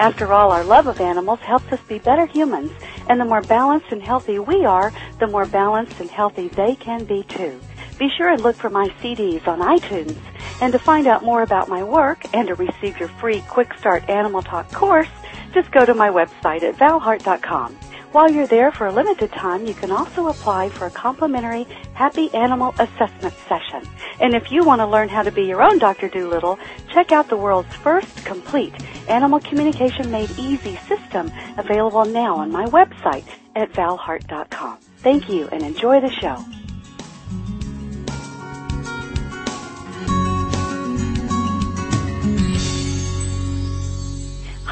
After all, our love of animals helps us be better humans, and the more balanced and healthy we are, the more balanced and healthy they can be too. Be sure and look for my CDs on iTunes. And to find out more about my work and to receive your free Quick Start Animal Talk course, just go to my website at valhart.com. While you're there for a limited time, you can also apply for a complimentary Happy Animal Assessment session. And if you want to learn how to be your own Dr. Dolittle, check out the world's first complete Animal Communication Made Easy system available now on my website at valhart.com. Thank you and enjoy the show.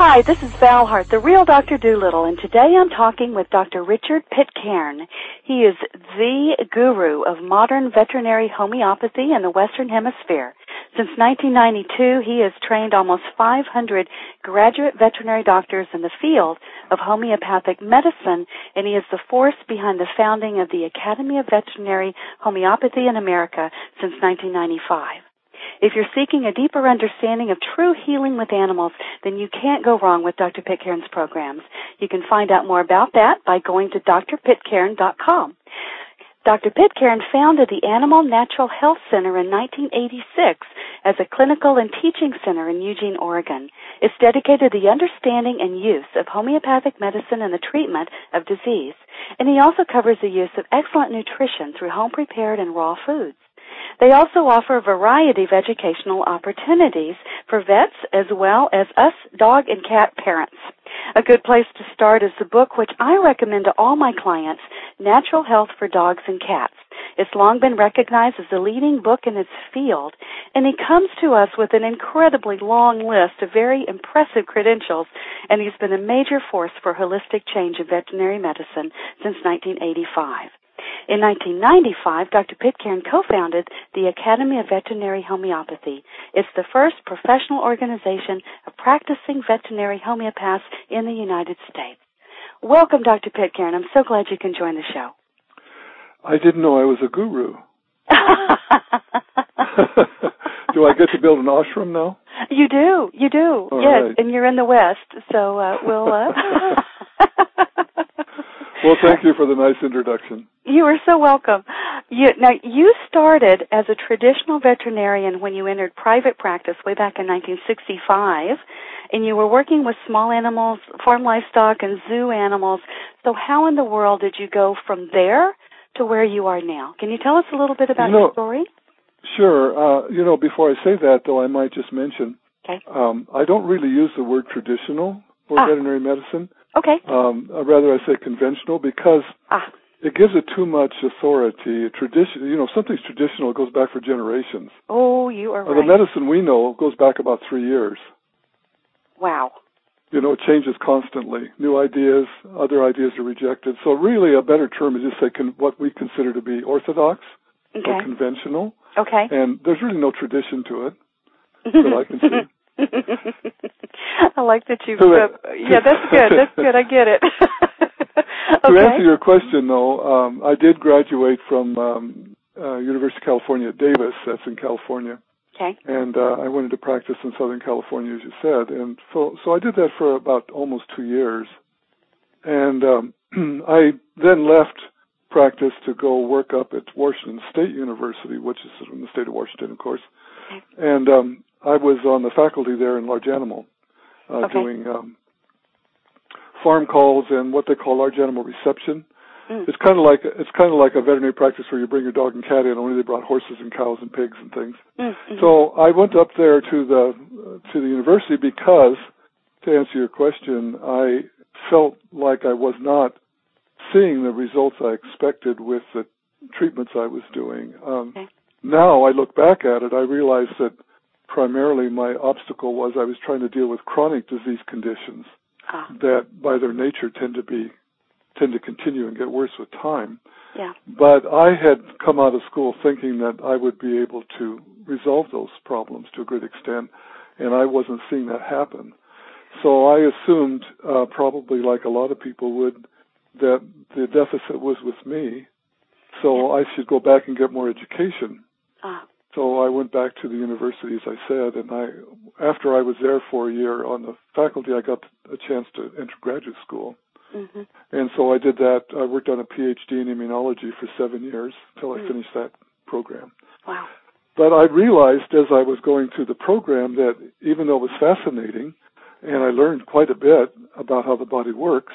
Hi, this is Val Hart, the real Dr. Dolittle, and today I'm talking with Dr. Richard Pitcairn. He is the guru of modern veterinary homeopathy in the Western Hemisphere. Since 1992, he has trained almost 500 graduate veterinary doctors in the field of homeopathic medicine, and he is the force behind the founding of the Academy of Veterinary Homeopathy in America since 1995. If you're seeking a deeper understanding of true healing with animals, then you can't go wrong with Dr. Pitcairn's programs. You can find out more about that by going to drpitcairn.com. Dr. Pitcairn founded the Animal Natural Health Center in 1986 as a clinical and teaching center in Eugene, Oregon. It's dedicated to the understanding and use of homeopathic medicine in the treatment of disease. And he also covers the use of excellent nutrition through home prepared and raw foods. They also offer a variety of educational opportunities for vets as well as us dog and cat parents. A good place to start is the book which I recommend to all my clients, Natural Health for Dogs and Cats. It's long been recognized as the leading book in its field, and he comes to us with an incredibly long list of very impressive credentials, and he's been a major force for holistic change in veterinary medicine since 1985. In 1995, Dr. Pitcairn co-founded the Academy of Veterinary Homeopathy. It's the first professional organization of practicing veterinary homeopaths in the United States. Welcome, Dr. Pitcairn. I'm so glad you can join the show. I didn't know I was a guru. do I get to build an ashram now? You do. You do. All yes, right. and you're in the West, so uh, we'll. Uh... Well, thank you for the nice introduction. You are so welcome. You, now, you started as a traditional veterinarian when you entered private practice way back in 1965, and you were working with small animals, farm livestock, and zoo animals. So, how in the world did you go from there to where you are now? Can you tell us a little bit about You know- your story? Sure. Uh, you know, before I say that, though, I might just mention Okay. um, I don't really use the word traditional for Ah. veterinary medicine. Okay. Um, uh, rather, I say conventional because Ah. it gives it too much authority. Tradition, you know, if something's traditional, it goes back for generations. Oh, you are Uh, right. The medicine we know goes back about three years. wow. You know, it changes constantly. New ideas, other ideas are rejected. So, really, a better term is just say con- what we consider to be orthodox or conventional. Okay. And there's really no tradition to it. that I can see. I like that you. Uh, yeah, that's good. That's good. I get it. To answer your question, though, um, I did graduate from um, uh, University of California at Davis. That's in California. okay. and uh, I went into practice in Southern California, as you said, and so so I did that for about almost two years, and um, I then left practice to go work up at Washington State University, which is in the state of Washington, of course, Okay. And um, I was on the faculty there in large animal, uh, Okay. doing um, farm calls and what they call large animal reception. Mm. It's kind of like it's kind of like a veterinary practice where you bring your dog and cat in, only they brought horses and cows and pigs and things. Mm, mhm. So I went up there to the to the university because, to answer your question, I felt like I was not seeing the results I expected with the treatments I was doing. Um, Okay. Now I look back at it, I realize that primarily my obstacle was I was trying to deal with chronic disease conditions ah. that by their nature tend to be tend to continue and get worse with time. Yeah. But I had come out of school thinking that I would be able to resolve those problems to a great extent, and I wasn't seeing that happen. So I assumed, uh, probably like a lot of people would, that the deficit was with me. So I should go back and get more education. Ah. So I went back to the university, as I said, and I, after I was there for a year on the faculty, I got a chance to enter graduate school. Mm-hmm. And so I did that. I worked on a PhD in immunology for seven years until I Mm. finished that program. Wow. But I realized as I was going through the program that even though it was fascinating, and I learned quite a bit about how the body works,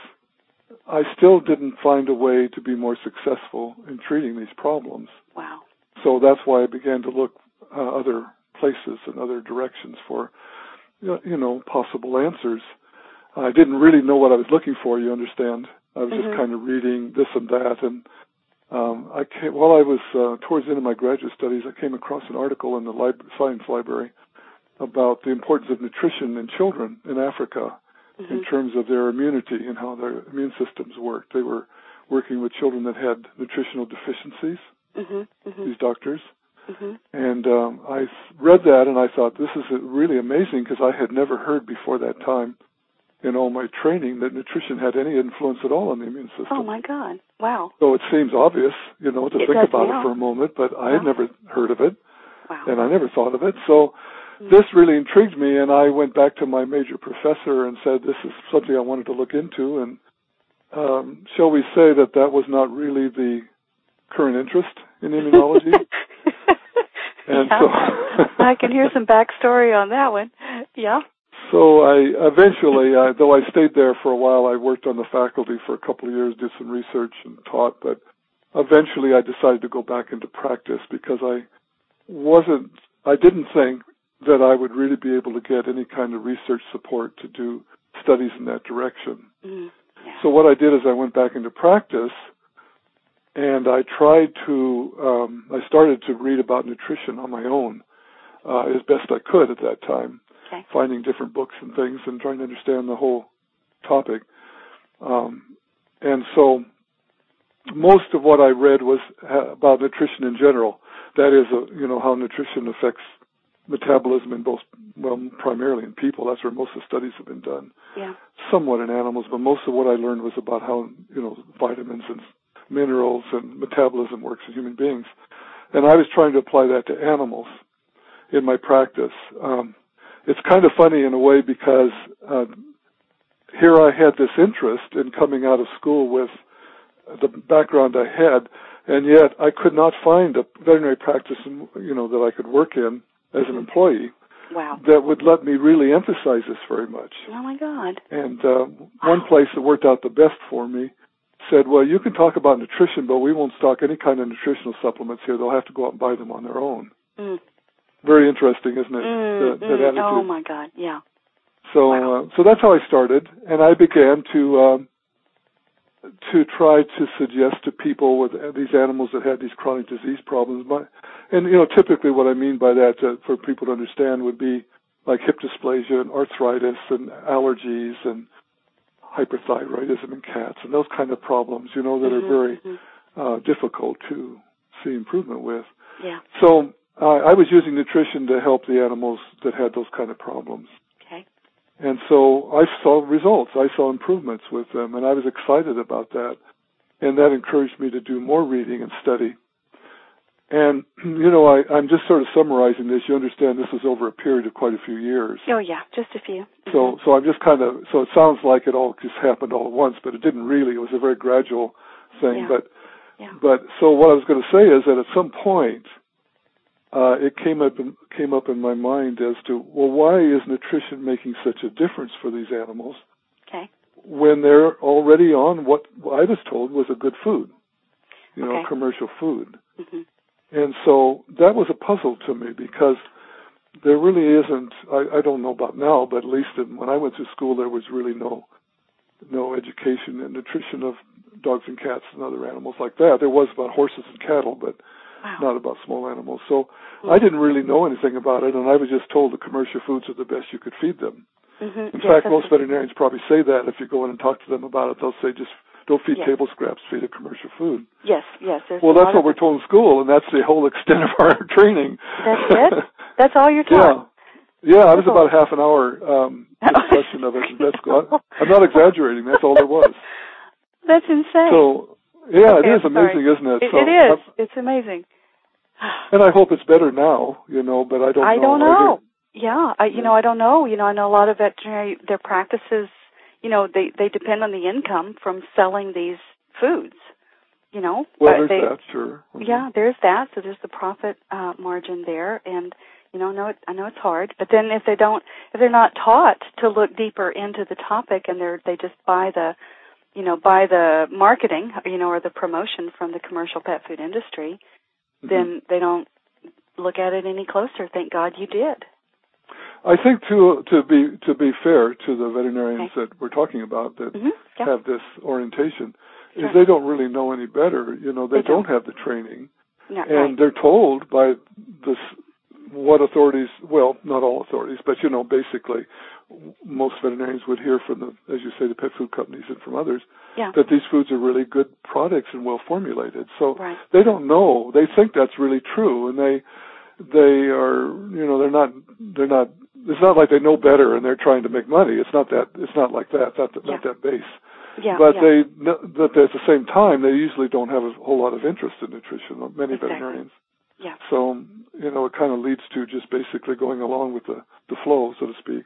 I still didn't find a way to be more successful in treating these problems. Wow. So that's why I began to look uh, other places and other directions for, you know, possible answers. I didn't really know what I was looking for. You understand? I was Mhm. just kind of reading this and that, and um, I came, while I was uh, towards the end of my graduate studies, I came across an article in the lib- science library about the importance of nutrition in children in Africa Mhm. in terms of their immunity and how their immune systems work. They were working with children that had nutritional deficiencies. Mhm. Mhm. These doctors. Mhm. And um, I read that and I thought this is really amazing because I had never heard before that time in all my training that nutrition had any influence at all on the immune system. Oh my God! Wow. So it seems obvious, you know, to It think about now. it for a moment, but I had never heard of it Wow. and I never thought of it. So Mm. this really intrigued me and I went back to my major professor and said this is something I wanted to look into and um, shall we say that that was not really the current interest in immunology? And yeah. so- I can hear some backstory on that one. Yeah. So I eventually, uh, though I stayed there for a while, I worked on the faculty for a couple of years, did some research and taught, but eventually I decided to go back into practice because I wasn't, I didn't think that I would really be able to get any kind of research support to do studies in that direction. Mm. Yeah. So what I did is I went back into practice and I tried to, um, I started to read about nutrition on my own uh, as best I could at that time, Okay. finding different books and things and trying to understand the whole topic. Um, and so most of what I read was uh, about nutrition in general. That is, uh, you know, how nutrition affects metabolism in both, well, primarily in people. That's where most of the studies have been done Yeah. somewhat in animals, but most of what I learned was about how you know vitamins and minerals and metabolism works in human beings, and I was trying to apply that to animals in my practice. Um, it's kind of funny in a way because uh, here I had this interest in coming out of school with the background I had, and yet I could not find a veterinary practice, in, you know, that I could work in as an employee Wow. that would let me really emphasize this very much. Oh my God. And uh, one place that worked out the best for me said, "Well, you can talk about nutrition, but we won't stock any kind of nutritional supplements here. They'll have to go out and buy them on their own." Mm. Very interesting, isn't it? Mm, that, that mm. attitude. Oh my God. Yeah. So, Wow. uh, so that's how I started, and I began to um, to try to suggest to people with these animals that had these chronic disease problems. My, and you know, typically what I mean by that, uh, for people to understand, would be like hip dysplasia and arthritis and allergies and hyperthyroidism in cats and those kind of problems. You know, that Mhm, are very mhm. uh, difficult to see improvement with. Yeah. So uh, I was using nutrition to help the animals that had those kind of problems. Okay. And so I saw results. I saw improvements with them, and I was excited about that. And that encouraged me to do more reading and study. And, you know, I, I'm just sort of summarizing this. You understand this was over a period of quite a few years. Oh yeah. Just a few. So, Mhm. so I'm just kind of, so it sounds like it all just happened all at once, but it didn't really. It was a very gradual thing. Yeah. But, Yeah. but so what I was going to say is that at some point, uh, it came up in, came up in my mind as to well, why is nutrition making such a difference for these animals Okay. when they're already on what I was told was a good food, you know, Okay. commercial food. hmm And so that was a puzzle to me because there really isn't. I, I don't know about now, but at least in, when I went to school, there was really no no education in nutrition of dogs and cats and other animals like that. There was about horses and cattle, but Wow. not about small animals. So I didn't really know anything about it, and I was just told the commercial foods are the best you could feed them. Mm-hmm. In yes, fact, most veterinarians probably say that. If you go in and talk to them about it, they'll say just don't feed yes. table scraps, feed a commercial food. Yes, yes. well, that's what we're told in school, and that's the whole extent of our training. That's it. That's all you're taught. Yeah, yeah. I was about half an hour um, discussion of it. That's I'm not exaggerating. That's all there was. That's insane. So yeah, okay, it is amazing, isn't it? it so it is. I'm, it's amazing. And I hope it's better now, you know, but I don't I know. don't know. Yeah, I, you know, I don't know. You know, I know a lot of veterinary their practices. You know, they they depend on the income from selling these foods. You know, well, there's they, that, sure. Mm-hmm. Yeah, there's that. So there's the profit uh, margin there, and you know, I know it, I know it's hard. But then if they don't, if they're not taught to look deeper into the topic, and they're they just buy the, you know, buy the marketing, you know, or the promotion from the commercial pet food industry, Mm-hmm. then they don't look at it any closer. Thank God you did. I think to to be to be fair to the veterinarians Okay. that we're talking about that hmm Yeah. have this orientation, Sure. is they don't really know any better. You know, they, They don't. don't have the training, Yeah, and right. they're told by this what authorities well not all authorities but you know basically most veterinarians would hear from the as you say the pet food companies and from others Yeah. that these foods are really good products and well formulated so Right. they don't know they think that's really true and they they are you know they're not they're not it's not like they know better and they're trying to make money it's not that it's not like that not, Yeah. not that base Yeah. but yeah. they but at the same time they usually don't have a whole lot of interest in nutrition many Exactly. veterinarians Yeah. so, you know, it kind of leads to just basically going along with the, the flow, so to speak.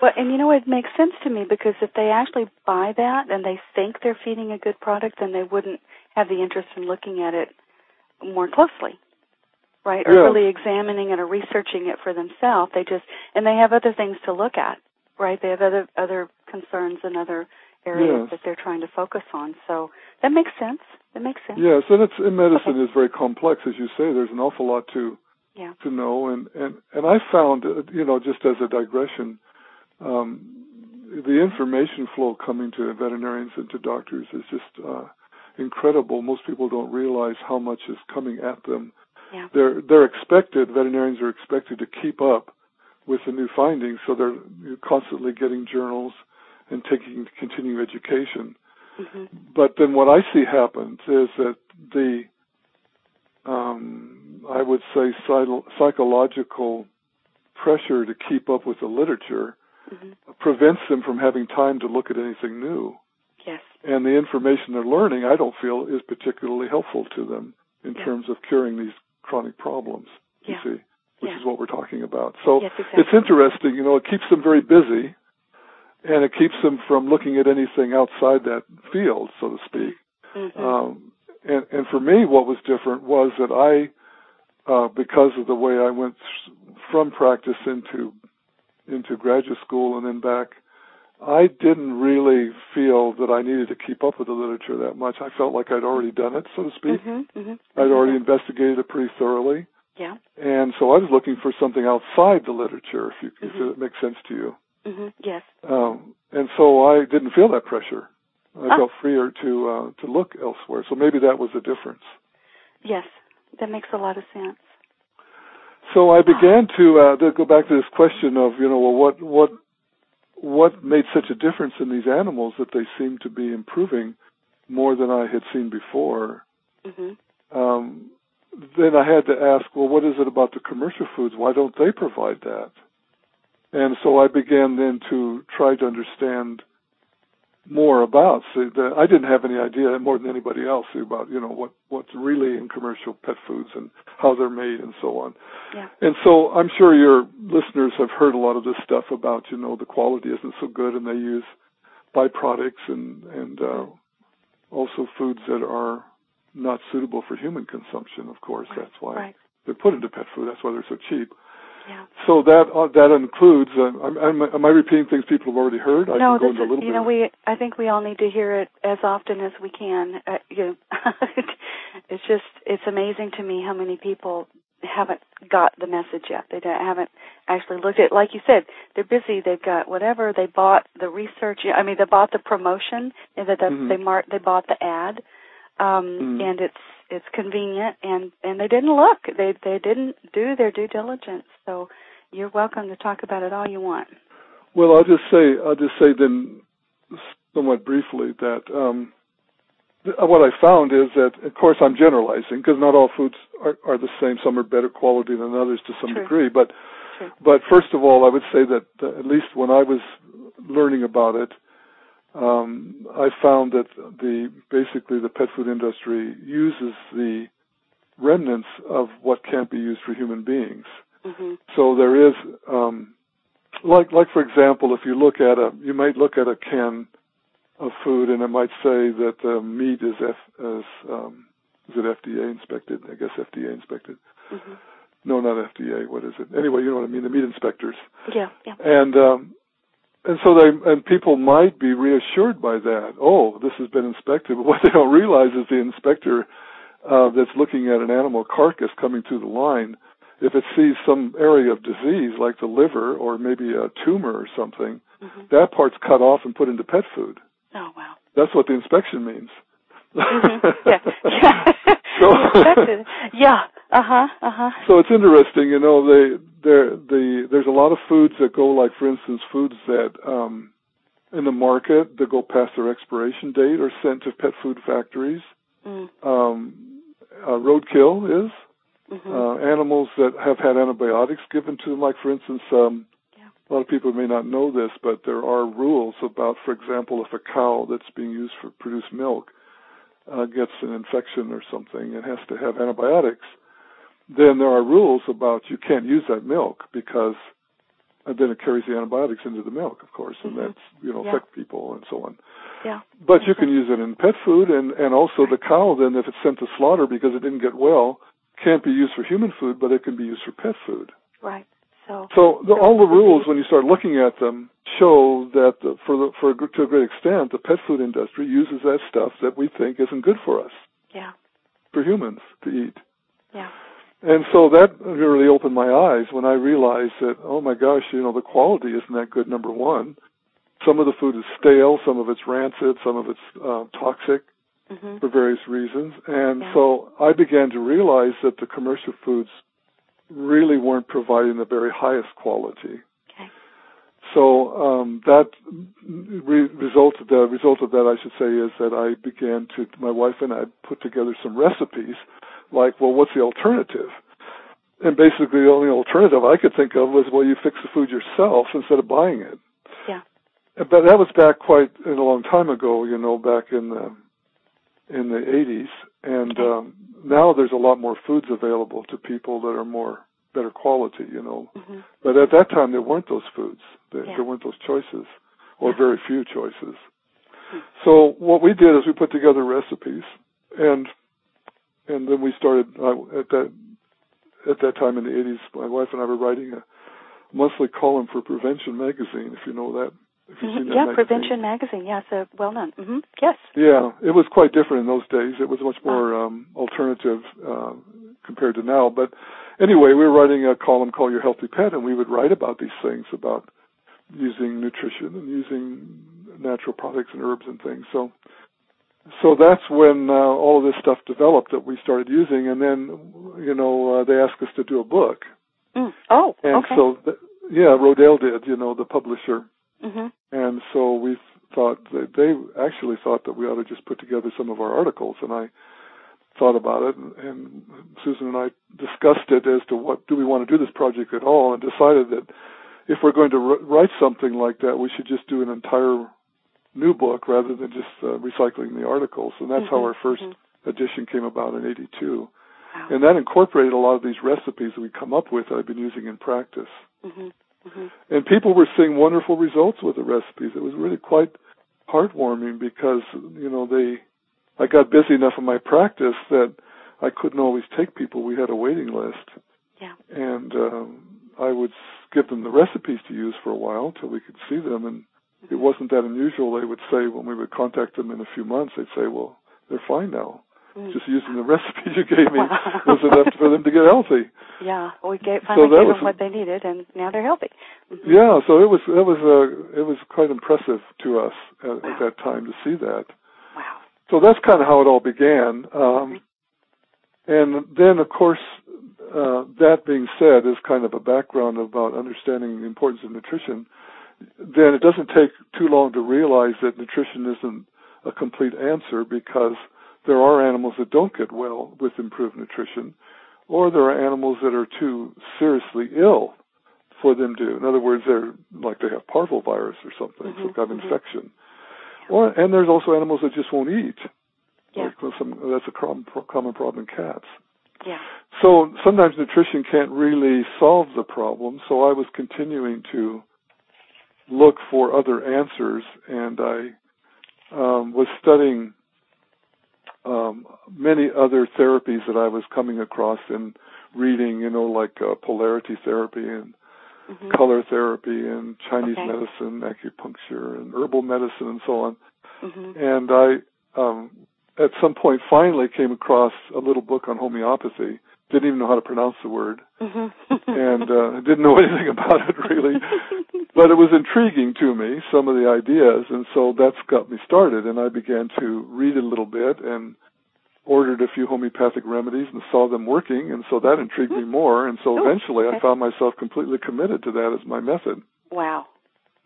Well, and you know, it makes sense to me because if they actually buy that and they think they're feeding a good product, then they wouldn't have the interest in looking at it more closely, right? Or Yeah. really examining it or researching it for themselves. They just and they have other things to look at, right? They have other other concerns and other areas Yes. that they're trying to focus on. So that makes sense. That makes sense. Yes, and it's in medicine Okay. is very complex, as you say. There's an awful lot to Yeah. to know, and and and I found, uh, you know, just as a digression, um, the information flow coming to veterinarians and to doctors is just uh, incredible. Most people don't realize how much is coming at them. Yeah. They're they're expected. Veterinarians are expected to keep up with the new findings, so they're constantly getting journals and taking continuing education. hmm But then what I see happens is that the, um, I would say, psychological pressure to keep up with the literature hmm prevents them from having time to look at anything new. Yes. And the information they're learning, I don't feel, is particularly helpful to them in Yeah. terms of curing these chronic problems. You Yeah. see, which Yeah. is what we're talking about. So Yes, exactly. it's interesting. You know, it keeps them very busy, and it keeps them from looking at anything outside that field, so to speak. hmm Um, and, and for me, what was different was that I, uh, because of the way I went th- from practice into into graduate school and then back, I didn't really feel that I needed to keep up with the literature that much. I felt like I'd already done it, so to speak. hmm hmm I'd already investigated it pretty thoroughly, Yeah. and so I was looking for something outside the literature, if you if Mhm. it makes sense to you. hmm Yes. Um, and so I didn't feel that pressure. I Ah. felt freer to uh, to look elsewhere. So maybe that was the difference. Yes. That makes a lot of sense. So I began to, uh, to go back to this question of you know well what what what made such a difference in these animals that they seemed to be improving more than I had seen before. hmm Um, then I had to ask, well, what is it about the commercial foods? Why don't they provide that? And so I began then to try to understand more about. So the, I didn't have any idea more than anybody else about you know what what's really in commercial pet foods and how they're made and so on. Yeah. And so I'm sure your listeners have heard a lot of this stuff about you know the quality isn't so good and they use byproducts and and uh, also foods that are not suitable for human consumption. Of course, Right, that's why Right. they're put into pet food. That's why they're so cheap. Yeah. So that uh, that includes. Uh, am, am I repeating things people have already heard? I no, can go this into a is, you know, we, I think we all need to hear it as often as we can. Uh, you know, it's just, it's amazing to me how many people haven't got the message yet. They don't, haven't actually looked at, like you said, they're busy. They've got whatever. They bought the research. I mean, they bought the promotion and that Mhm. they mark, they bought the ad. Um, Mhm. and it's, it's convenient and, and they didn't look. They, they didn't do their due diligence. So you're welcome to talk about it all you want. Well, I'll just say I'll just say then somewhat briefly that um, what I found is that, of course, I'm generalizing because not all foods are, are the same. Some are better quality than others to some True. degree. But True. but first of all, I would say that uh, at least when I was learning about it, um, I found that the basically the pet food industry uses the remnants of what can't be used for human beings. hmm So there is, um, like like for example, if you look at a, you might look at a can of food and it might say that the meat is F, is, um, is it FDA inspected? I guess FDA inspected. hmm No, not FDA. What is it? Anyway, you know what I mean. The meat inspectors. Yeah, yeah. And um, and so they and people might be reassured by that. Oh, this has been inspected. But what they don't realize is the inspector uh, that's looking at an animal carcass coming through the line, if it sees some area of disease like the liver or maybe a tumor or something, hmm that part's cut off and put into pet food. Oh wow. That's what the inspection means. Hmm Yeah. yeah. So- yeah. Uh huh. Uh huh. so it's interesting, you know, they there the there's a lot of foods that go like for instance foods that um in the market that go past their expiration date are sent to pet food factories. Mm. Um uh, roadkill is hmm uh animals that have had antibiotics given to them like for instance um Yeah. a lot of people may not know this but there are rules about for example if a cow that's being used for produce milk uh, gets an infection or something and has to have antibiotics, then there are rules about you can't use that milk because and then it carries the antibiotics into the milk, of course, and Mhm. that's you know Yeah. affect people and so on. Yeah. But you can use it in pet food, and and also the cow then, if it's sent to slaughter because it didn't get well, can't be used for human food, but it can be used for pet food. Right. So. So the, all the rules, when you start looking at them, show that the, for the, for a, gr- to a great extent, the pet food industry uses that stuff that we think isn't good for us, Yeah. for humans to eat. Yeah. And so that really opened my eyes when I realized that, oh my gosh, you know, the quality isn't that good. Number one, some of the food is stale, some of it's rancid, some of it's uh, toxic hmm for various reasons. And Yeah. so I began to realize that the commercial foods really weren't providing the very highest quality. Okay. So um, that re- result, the result of that, I should say, is that I began to, my wife and I put together some recipes, like, well, what's the alternative? And basically, the only alternative I could think of was, well, you fix the food yourself instead of buying it. Yeah. But that was back quite a long time ago, you know, back in the in the 80s, and um, now there's a lot more foods available to people that are more better quality, you know. hmm But at that time, there weren't those foods. There, Yeah. there weren't those choices, or very few choices. Hmm. So what we did is we put together recipes, and and then we started uh, at that at that time in the 80s. My wife and I were writing a monthly column for Prevention magazine, if you know that. If you've seen that Mm-hmm. Yeah. magazine. Prevention magazine. Yeah. It's well known. hmm Yes. Yeah, it was quite different in those days. It was much more um, alternative uh, compared to now. But anyway, we were writing a column called Your Healthy Pet, and we would write about these things about using nutrition and using natural products and herbs and things. So, so that's when uh, all of this stuff developed that we started using, and then you know uh, they asked us to do a book, Mm. Oh. and okay. so th- yeah, Rodale did, you know, the publisher. Hmm And so we thought that they actually thought that we ought to just put together some of our articles. And I thought about it, and, and Susan and I discussed it as to what do we want to do this project at all, and decided that if we're going to r- write something like that, we should just do an entire new book rather than just uh, recycling the articles. And that's how Mhm, our 1st mhm. edition came about in '82. Wow. And that incorporated a lot of these recipes that we come up with that I've been using in practice hmm hmm and people were seeing wonderful results with the recipes. It was really quite heartwarming because you know they, I got busy enough in my practice that I couldn't always take people. We had a waiting list, Yeah. and um, I would give them the recipes to use for a while till we could see them. And it wasn't that unusual. They would say when we would contact them in a few months, they'd say, "Well, they're fine now. Mm. Just using the recipes you gave me Wow. was enough for them to get healthy." Yeah, we gave, finally that gave was- them what they needed, and now they're healthy. Mhm. Yeah, so it was it was uh, it was quite impressive to us at, Wow. at that time to see that. Wow. So that's kind of how it all began. Um, and then, of course, uh, that being said, is kind of a background about understanding the importance of nutrition. then it doesn't take too long to realize that nutrition isn't a complete answer because there are animals that don't get well with improved nutrition, or there are animals that are too seriously ill for them to. In other words, they're like they have parvovirus or something, mm-hmm, some kind of mm-hmm. infection. Or and there's also animals that just won't eat. Yeah. Like some, that's a common, common problem in cats. Yeah. So sometimes nutrition can't really solve the problem. So I was continuing to look for other answers, and I um, was studying um, many other therapies that I was coming across and reading, you know, like uh, polarity therapy and mm-hmm. color therapy and Chinese okay. medicine, acupuncture, and herbal medicine, and so on. Mm-hmm. And I, um, at some point, finally came across a little book on homeopathy. Didn't even know how to pronounce the word, mm-hmm. and uh, didn't know anything about it really. but it was intriguing to me, some of the ideas, and so that's got me started. And I began to read a little bit and ordered a few homeopathic remedies and saw them working, and so that intrigued me more. And so Oh, eventually. I found myself completely committed to that as my method. Wow.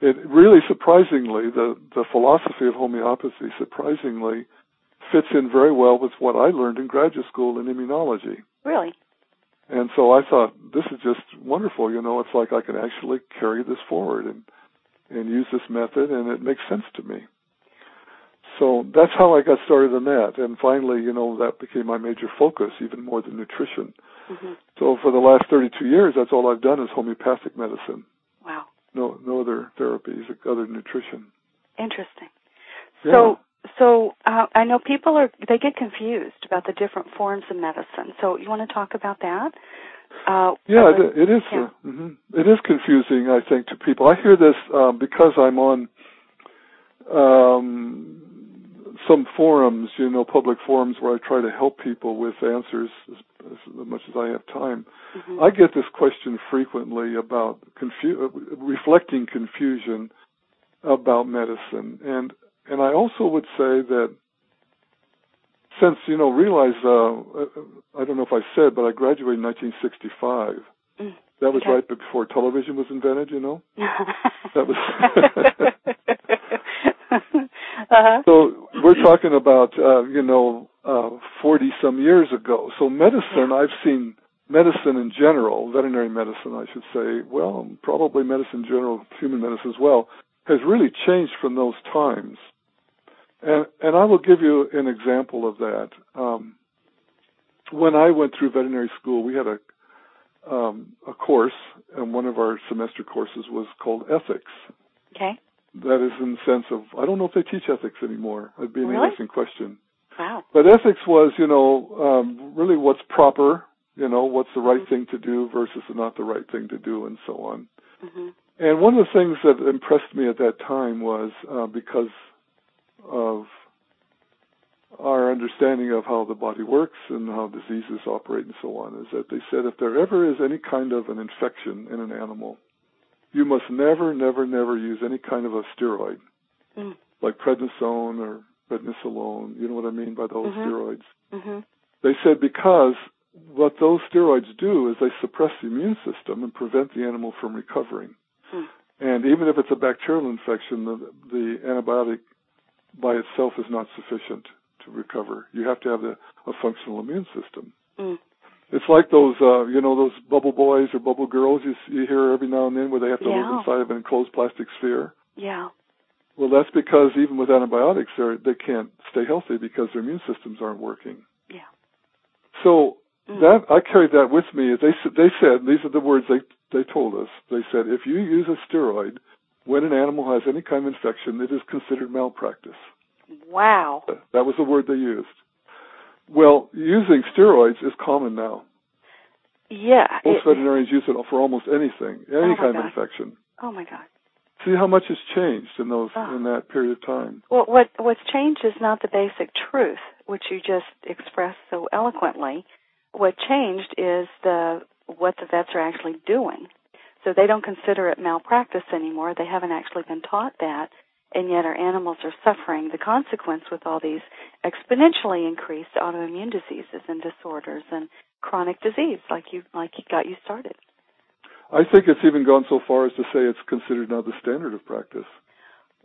It really surprisingly, the the philosophy of homeopathy surprisingly fits in very well with what I learned in graduate school in immunology. Really? And so I thought, this is just wonderful. You know, it's like I can actually carry this forward and and use this method, and it makes sense to me. So that's how I got started on that. And finally, you know, that became my major focus, even more than nutrition. Mm-hmm. So for the last 32 years, that's all I've done is homeopathic medicine. Wow. No, no other therapies other than nutrition. Interesting. So, so uh, I know people are they get confused about the different forms of medicine. So you want to talk about that? Uh, Yeah, it, it is. yeah. Uh, hmm It is confusing, I think, to people. I hear this um, because I'm on um, some forums, you know, public forums where I try to help people with answers as, as much as I have time. mhm. I get this question frequently about confu- reflecting confusion about medicine, and and I also would say that since you know realize uh, I don't know if I said, but I graduated in 1965. Mm. That was Okay. right before television was invented, you know. That was- uh-huh. So we're talking about uh, you know uh, 40 some years ago. So medicine, I've seen medicine in general, veterinary medicine, I should say. Well, probably medicine in general, human medicine as well, has really changed from those times. And and I will give you an example of that. Um, when I went through veterinary school, we had a um, a course, and one of our semester courses was called ethics. Okay. That is in the sense of I don't know if they teach ethics anymore. That'd be an Really? interesting question. Wow. But ethics was, you know, um, really what's proper, you know, what's the right Mhm. thing to do versus not the right thing to do, and so on. hmm And one of the things that impressed me at that time was uh, because of our understanding of how the body works and how diseases operate and so on, is that they said if there ever is any kind of an infection in an animal, you must never, never, never use any kind of a steroid Mm. like prednisone or prednisolone. You know what I mean by those Mhm. steroids? hmm They said because what those steroids do is they suppress the immune system and prevent the animal from recovering. Hmm. And even if it's a bacterial infection, the, the antibiotic by itself is not sufficient to recover. You have to have the, a functional immune system. Mm. It's like those, uh, you know, those bubble boys or bubble girls you, you hear every now and then where they have to Yeah. live inside of an enclosed plastic sphere. Yeah. Well, that's because even with antibiotics, they're, they can't stay healthy because their immune systems aren't working. Yeah. So Mm. that I carried that with me. They they said these are the words they they told us. They said if you use a steroid when an animal has any kind of infection, it is considered malpractice. Wow. That was the word they used. Well, using steroids is common now. Yeah. Most it- veterinarians use it for almost anything, oh any Oh, kind God. of infection. oh my God. See how much has changed in those Oh. in that period of time. Well, what what's changed is not the basic truth, which you just expressed so eloquently. What changed is the what the vets are actually doing. So they don't consider it malpractice anymore. They haven't actually been taught that, and yet our animals are suffering the consequence with all these exponentially increased autoimmune diseases and disorders and chronic disease, like you like you got you started. I think it's even gone so far as to say it's considered now the standard of practice.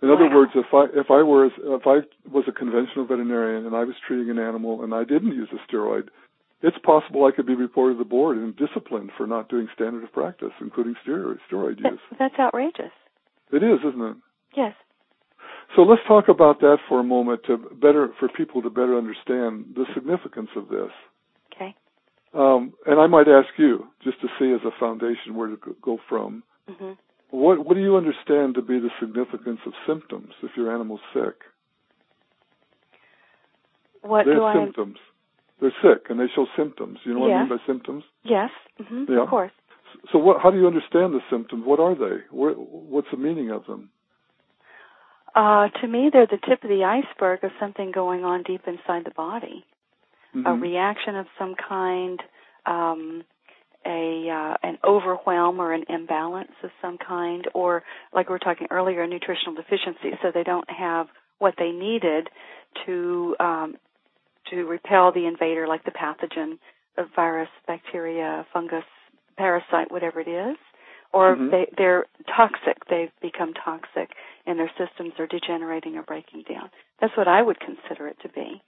In wow. other words, if I if I were if I was a conventional veterinarian and I was treating an animal and I didn't use a steroid, it's possible I could be reported to the board and disciplined for not doing standard of practice, including steroid steroid use. That's outrageous. It is, isn't it? Yes. So let's talk about that for a moment to better for people to better understand the significance of this. Okay. Um, and I might ask you just to see as a foundation where to go from. Mm-hmm. What what do you understand to be the significance of symptoms if your animal's sick? What They're do I? They're sick and they show symptoms. You know what I mean by symptoms? Yes. Mm-hmm. Yeah. Of course. So what? How do you understand the symptoms? What are they? What, what's the meaning of them? Uh, to me, they're the tip of the iceberg of something going on deep inside the body. Mm-hmm. A reaction of some kind, um, a uh, an overwhelm or an imbalance of some kind, or like we were talking earlier, a nutritional deficiency. So they don't have what they needed to um, to repel the invader, like the pathogen, the virus, bacteria, fungus, parasite, whatever it is, or Mhm. they they're toxic. They've become toxic, and their systems are degenerating or breaking down. That's what I would consider it to be.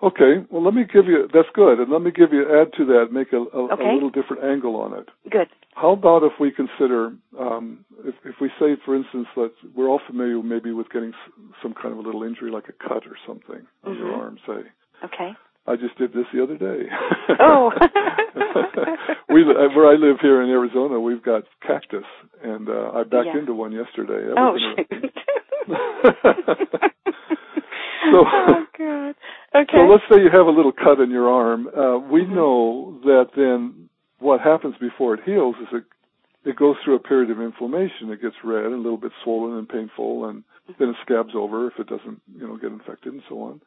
Okay. Well, let me give you. That's good. And let me give you add to that. Make a, a, Okay. a little different angle on it. Good. How about if we consider, um, if, if we say, for instance, that we're all familiar maybe with getting s- some kind of a little injury, like a cut or something on your arm, say. Okay. I just did this the other day. Oh. we uh, where I live here in Arizona, we've got cactus, and uh, I backed Yeah. into one yesterday. That Oh was in a- shoot. So- oh god. Okay. So let's say you have a little cut in your arm. Uh, we Mhm. know that then what happens before it heals is it it goes through a period of inflammation. It gets red and a little bit swollen and painful, and then it scabs over if it doesn't, you know, get infected and so on.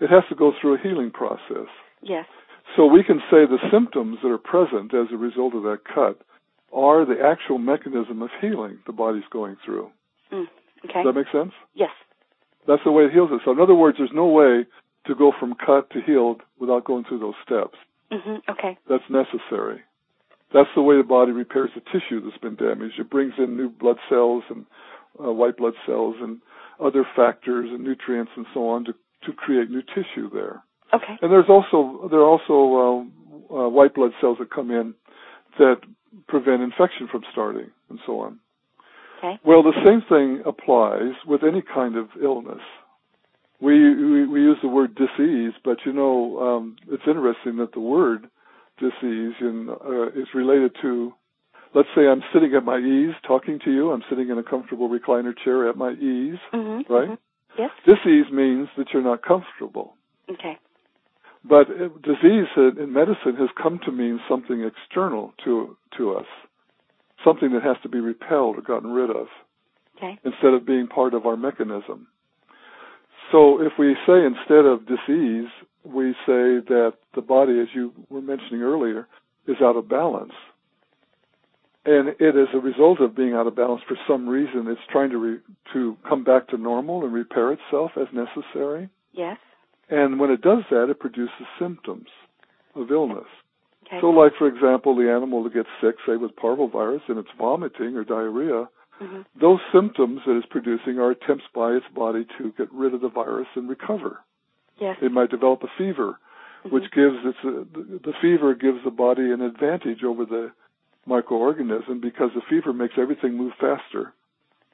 It has to go through a healing process. yes. So we can say the symptoms that are present as a result of that cut are the actual mechanism of healing the body's going through. Mm. Okay. Does that make sense? yes. That's the way it heals it. So in other words, there's no way to go from cut to healed without going through those steps. Mhm. Okay. That's necessary. That's the way the body repairs the tissue that's been damaged. It brings in new blood cells and uh, white blood cells and other factors and nutrients and so on to, to create new tissue there. Okay. And there's also there are also uh, uh, white blood cells that come in that prevent infection from starting and so on. Okay. Well, the same thing applies with any kind of illness. We we, we use the word disease, but you know um, it's interesting that the word disease in, uh, is related to. Let's say I'm sitting at my ease talking to you. I'm sitting in a comfortable recliner chair at my ease, Mhm. right? mhm. Yes. Disease means that you're not comfortable. Okay. But disease in in medicine has come to mean something external to to us, something that has to be repelled or gotten rid of, Okay. instead of being part of our mechanism. So if we say instead of disease, we say that the body, as you were mentioning earlier, is out of balance. And it is a result of being out of balance for some reason. It's trying to re- to come back to normal and repair itself as necessary. Yes. And when it does that, it produces symptoms of illness. Okay. So, like for example, the animal that gets sick, say with parvovirus, and it's vomiting or diarrhea, Mhm. those symptoms that it's producing are attempts by its body to get rid of the virus and recover. Yes. It might develop a fever, Mhm. which gives its uh, the the fever gives the body an advantage over the microorganism because the fever makes everything move faster,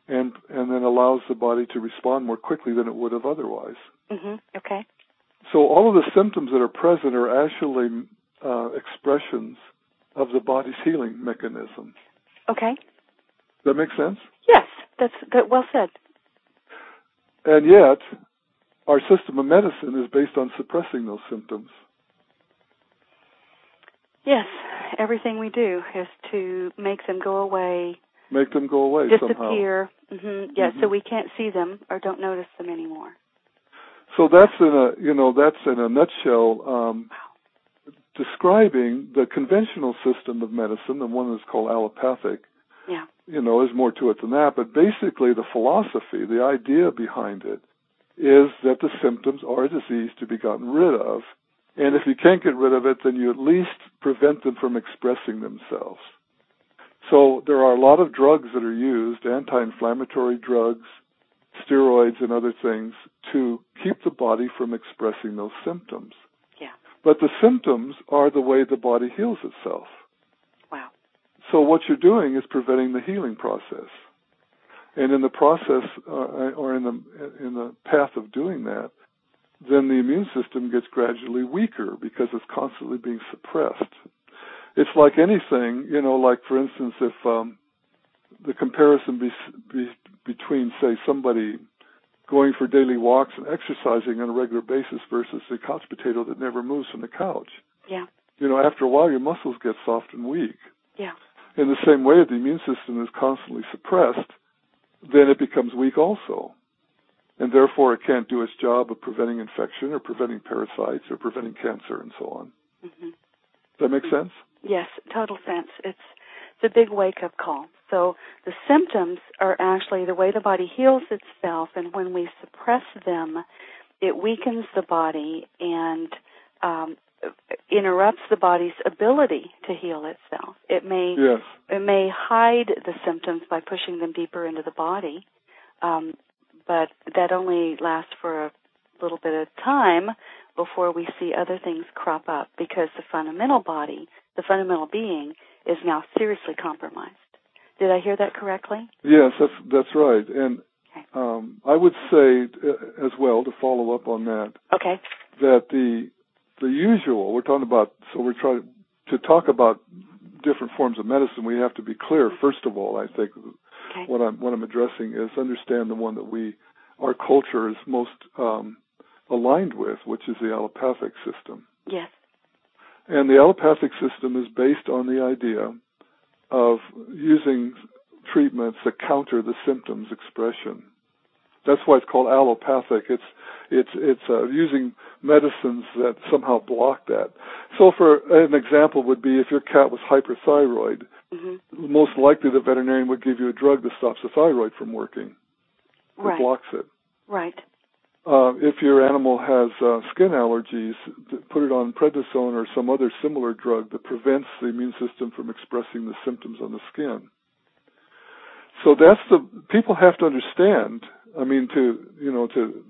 and and then allows the body to respond more quickly than it would have otherwise. Mhm. Okay. So all of the symptoms that are present are actually uh, expressions of the body's healing mechanism. Okay. That makes sense? Yes. That's good. Well said. And yet, our system of medicine is based on suppressing those symptoms. Yes. Everything we do is to make them go away, Make them go away somehow. disappear. Mhm. Yeah. So Mhm. we can't see them or don't notice them anymore. So that's in a you know that's in a nutshell um, describing the conventional system of medicine, the one that's called allopathic. Yeah. You know, there's more to it than that, but basically the philosophy, the idea behind it, is that the symptoms are a disease to be gotten rid of, and if you can't get rid of it, then you at least prevent them from expressing themselves. So there are a lot of drugs that are used, anti-inflammatory drugs, steroids and other things to keep the body from expressing those symptoms. Yeah. But the symptoms are the way the body heals itself. Wow. So what you're doing is preventing the healing process. And in the process, uh, or in the in the path of doing that, then the immune system gets gradually weaker because it's constantly being suppressed. It's like anything, you know, like for instance, if um, the comparison be, be, between, say, somebody going for daily walks and exercising on a regular basis versus a couch potato that never moves from the couch. Yeah. You know, after a while, your muscles get soft and weak. Yeah. In the same way, if the immune system is constantly suppressed, then it becomes weak also. And therefore, it can't do its job of preventing infection or preventing parasites or preventing cancer and so on. Mm-hmm. Does that make sense? Yes, total sense. It's a big wake up call. So the symptoms are actually the way the body heals itself, and when we suppress them, it weakens the body and um, interrupts the body's ability to heal itself. It may yes. it may hide the symptoms by pushing them deeper into the body, um, but that only lasts for a little bit of time before we see other things crop up because the fundamental body, the fundamental being, is now seriously compromised. Did I hear that correctly? Yes, that's that's right. And um, I would say uh, as well to follow up on that. Okay. That the the usual we're talking about. So we're trying to talk about different forms of medicine. We have to be clear. First of all, I think okay. what I'm what I'm addressing is understand the one that we our culture is most um, aligned with, which is the allopathic system. Yes. And the allopathic system is based on the idea of using treatments that counter the symptoms expression. That's why it's called allopathic. It's it's it's uh, using medicines that somehow block that. So, for an example, would be if your cat was hyperthyroid, mm-hmm. most likely the veterinarian would give you a drug that stops the thyroid from working. Right. It blocks it. Right. Uh, if your animal has uh, skin allergies, put it on prednisone or some other similar drug that prevents the immune system from expressing the symptoms on the skin. So that's the people have to understand. I mean, to you know, to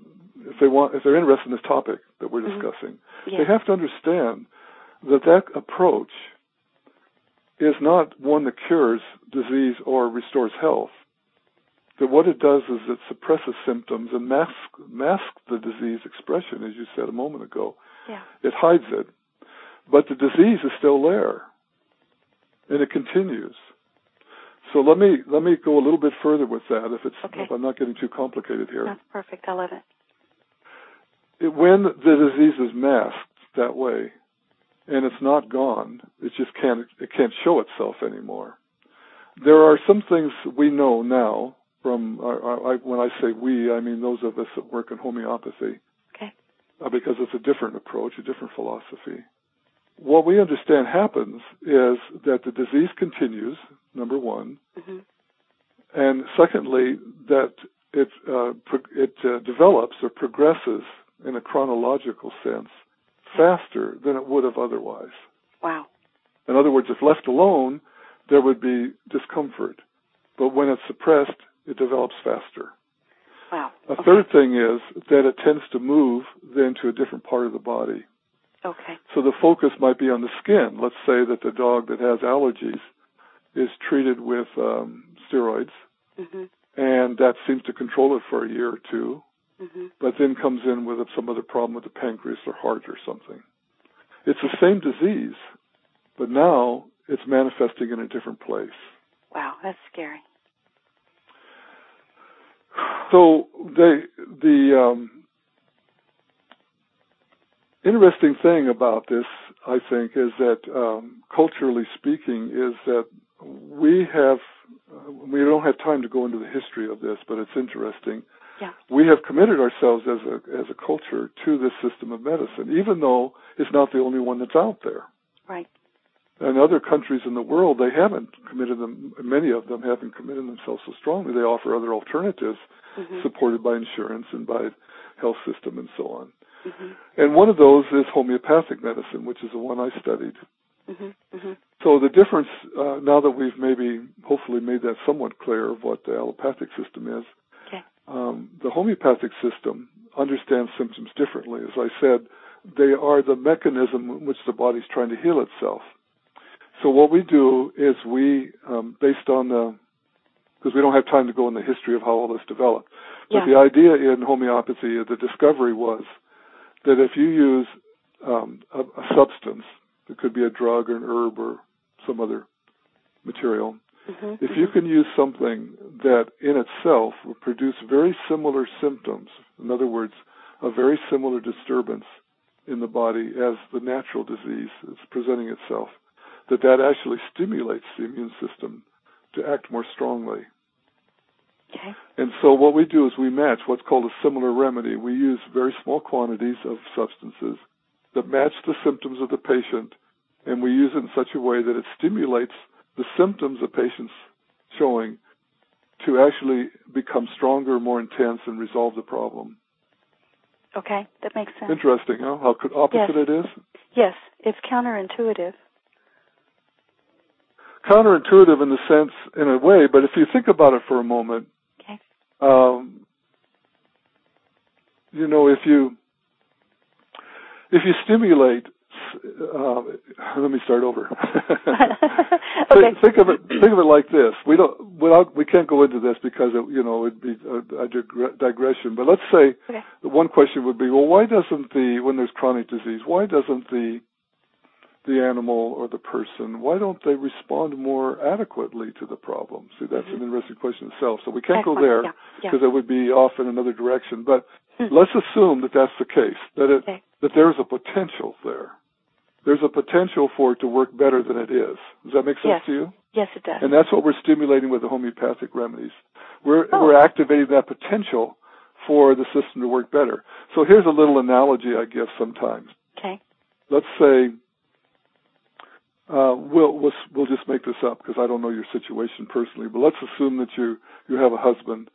if they want, if they're interested in this topic that we're mm-hmm. discussing, yeah. they have to understand that that approach is not one that cures disease or restores health that what it does is it suppresses symptoms and masks masks the disease expression, as you said a moment ago. Yeah. It hides it, but the disease is still there, and it continues. So let me let me go a little bit further with that. If it's okay. if I'm not getting too complicated here. That's perfect. I love it. it. When the disease is masked that way, and it's not gone, it just can't it can't show itself anymore. There are some things we know now from I, when I say we, I mean those of us that work in homeopathy. Okay. Uh, because it's a different approach, a different philosophy. What we understand happens is that the disease continues, number one, mm-hmm. and secondly that it uh, pro- it uh, develops or progresses in a chronological sense faster than it would have otherwise. Wow. In other words, if left alone, there would be discomfort. But when it's suppressed, it develops faster. Wow. A okay. third thing is that it tends to move then to a different part of the body. Okay. So the focus might be on the skin. Let's say that the dog that has allergies is treated with um, steroids, mm-hmm. and that seems to control it for a year or 2 mm-hmm. but then comes in with some other problem with the pancreas or heart or something. It's the same disease, but now it's manifesting in a different place. Wow, that's scary. So the the um, interesting thing about this, I think, is that um, culturally speaking, is that we have uh, we don't have time to go into the history of this, but it's interesting. Yeah. We have committed ourselves as a as a culture to this system of medicine, even though it's not the only one that's out there. Right. In other countries in the world, they haven't committed them. Many of them haven't committed themselves so strongly. They offer other alternatives mm-hmm. supported by insurance and by health system and so on. Mm-hmm. And one of those is homeopathic medicine, which is the one I studied. Mm-hmm. Mm-hmm. So the difference, uh, now that we've maybe, hopefully made that somewhat clear of what the allopathic system is. Um, the homeopathic system understands symptoms differently. As I said, they are the mechanism in which the body's trying to heal itself. So what we do is we, um, based on the, because we don't have time to go in the history of how all this developed, but Yeah. the idea in homeopathy, the discovery was that if you use um, a, a substance, it could be a drug or an herb or some other material, Mm-hmm. if you can use something that in itself will produce very similar symptoms, in other words, a very similar disturbance in the body as the natural disease is presenting itself, that that actually stimulates the immune system to act more strongly. Okay. And so what we do is we match what's called a similar remedy. We use very small quantities of substances that match the symptoms of the patient, and we use it in such a way that it stimulates the symptoms the patient's showing to actually become stronger, more intense, and resolve the problem. Okay, that makes sense. Interesting, huh? How opposite Yes. it is? Yes, it's counterintuitive. Counterintuitive in the sense, in a way, but if you think about it for a moment, Okay. um, you know, if you if you stimulate, uh, let me start over. Okay. think, think of it. Think of it like this. We don't. Without, we can't go into this because it, you know it'd be a, a digression. But let's say Okay. the one question would be, well, why doesn't the when there's chronic disease, why doesn't the the animal or the person, why don't they respond more adequately to the problem? See, that's an interesting question itself. So we can't go Excellent. there Yeah, yeah. because it would be off in another direction. But Hmm. let's assume that that's the case, that it Okay. that there's a potential there. There's a potential for it to work better than it is. Does that make sense Yes. to you? Yes, it does. And that's what we're stimulating with the homeopathic remedies. We're Oh. we're activating that potential for the system to work better. So here's a little analogy I give sometimes. okay. Let's say uh, we'll, we'll we'll just make this up because I don't know your situation personally, but let's assume that you you have a husband,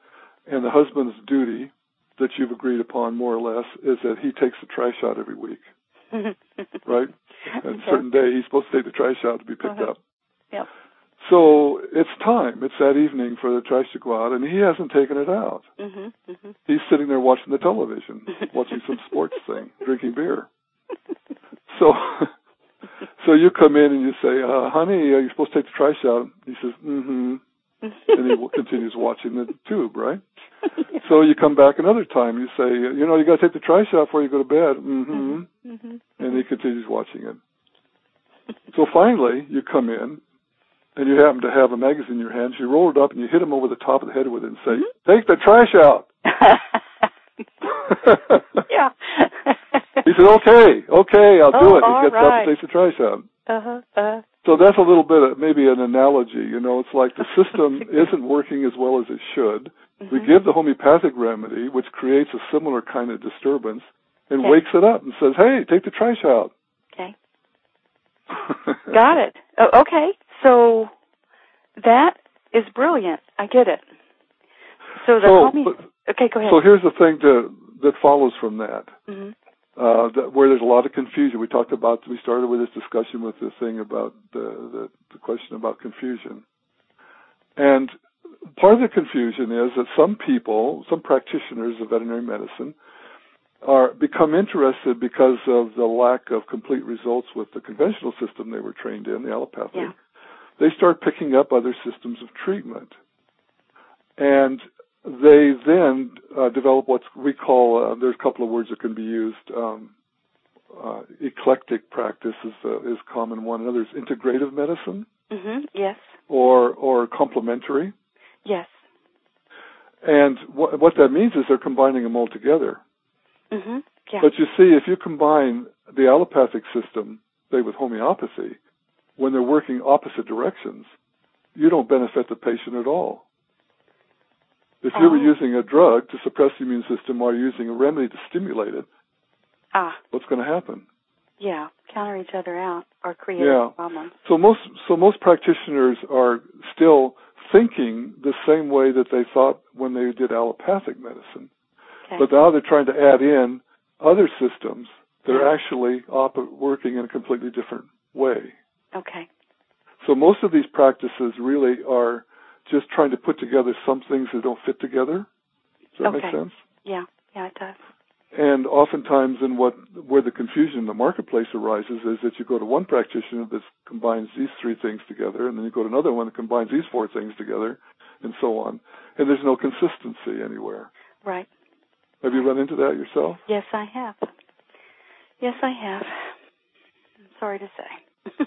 and the husband's duty that you've agreed upon more or less is that he takes the trash out every week, right? At a certain day, he's supposed to take the trash out to be picked Uh-huh. up. Yep. So it's time. It's that evening for the trash to go out, and he hasn't taken it out. Mhm. Mhm. He's sitting there watching the television, watching some sports thing, drinking beer. So, so you come in and you say, uh, "Honey, uh, you're supposed to take the trash out." He says, "Mm-hmm," and he continues watching the tube, right? So you come back another time. You say, "You know, you got to take the trash out before you go to bed." Mm-hmm. Mm-hmm. And he continues watching it. So finally, you come in, and you happen to have a magazine in your hands. You roll it up and you hit him over the top of the head with it and say, "Take the trash out." yeah. He said, "Okay, okay, I'll do Oh, it." He gets up and takes the trash out. uh-huh. So that's a little bit of maybe an analogy. You know, it's like the system isn't working as well as it should. We mhm. give the homeopathic remedy, which creates a similar kind of disturbance, and Okay. wakes it up and says, "Hey, take the trash out." Okay. Got it. Oh, okay. So that is brilliant. I get it. So the So, but- Okay, go ahead. So here's the thing to, that follows from that. Mhm. Uh, that, where there's a lot of confusion. We talked about, we started with this discussion with the thing about the, the, the question about confusion. And part of the confusion is that some people, some practitioners of veterinary medicine, are become interested because of the lack of complete results with the conventional system they were trained in, the allopathic. Yeah. They start picking up other systems of treatment. And they then uh, develop what we call, uh, there's a couple of words that can be used. Um, uh, eclectic practice is, uh, is common one. Another is integrative medicine Mhm. Yes. or, or complementary. Yes. And wh- what that means is they're combining them all together. Mhm. Yeah. But you see, if you combine the allopathic system, say with homeopathy, when they're working opposite directions, you don't benefit the patient at all. If you were Oh. using a drug to suppress the immune system while using a remedy to stimulate it, ah. what's going to happen? Yeah. Counter each other out or create Yeah. problems. So most so most practitioners are still thinking the same way that they thought when they did allopathic medicine, Okay. but now they're trying to add in other systems that are actually op- working in a completely different way. Okay. So most of these practices really are just trying to put together some things that don't fit together. Does that okay. make sense? Yeah, yeah, it does. And oftentimes, in what where the confusion in the marketplace arises is that you go to one practitioner that combines these three things together, and then you go to another one that combines these four things together, and so on. And there's no consistency anywhere. Right. Have you run into that yourself? Yes, I have. Yes, I have. I'm sorry to say.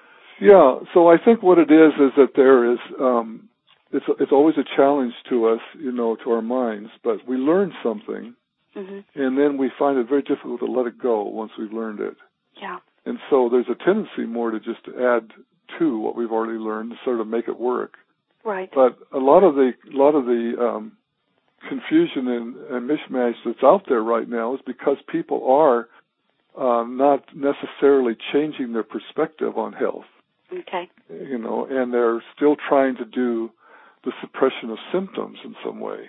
yeah. So I think what it is is that there is um, it's it's always a challenge to us, you know, to our minds. But we learn something, mm-hmm. and then we find it very difficult to let it go once we've learned it. Yeah. And so there's a tendency more to just add to what we've already learned to sort of make it work. Right. But a lot of the a lot of the um, confusion and, and mishmash that's out there right now is because people are uh, not necessarily changing their perspective on health. Okay. You know, and they're still trying to do the suppression of symptoms in some way.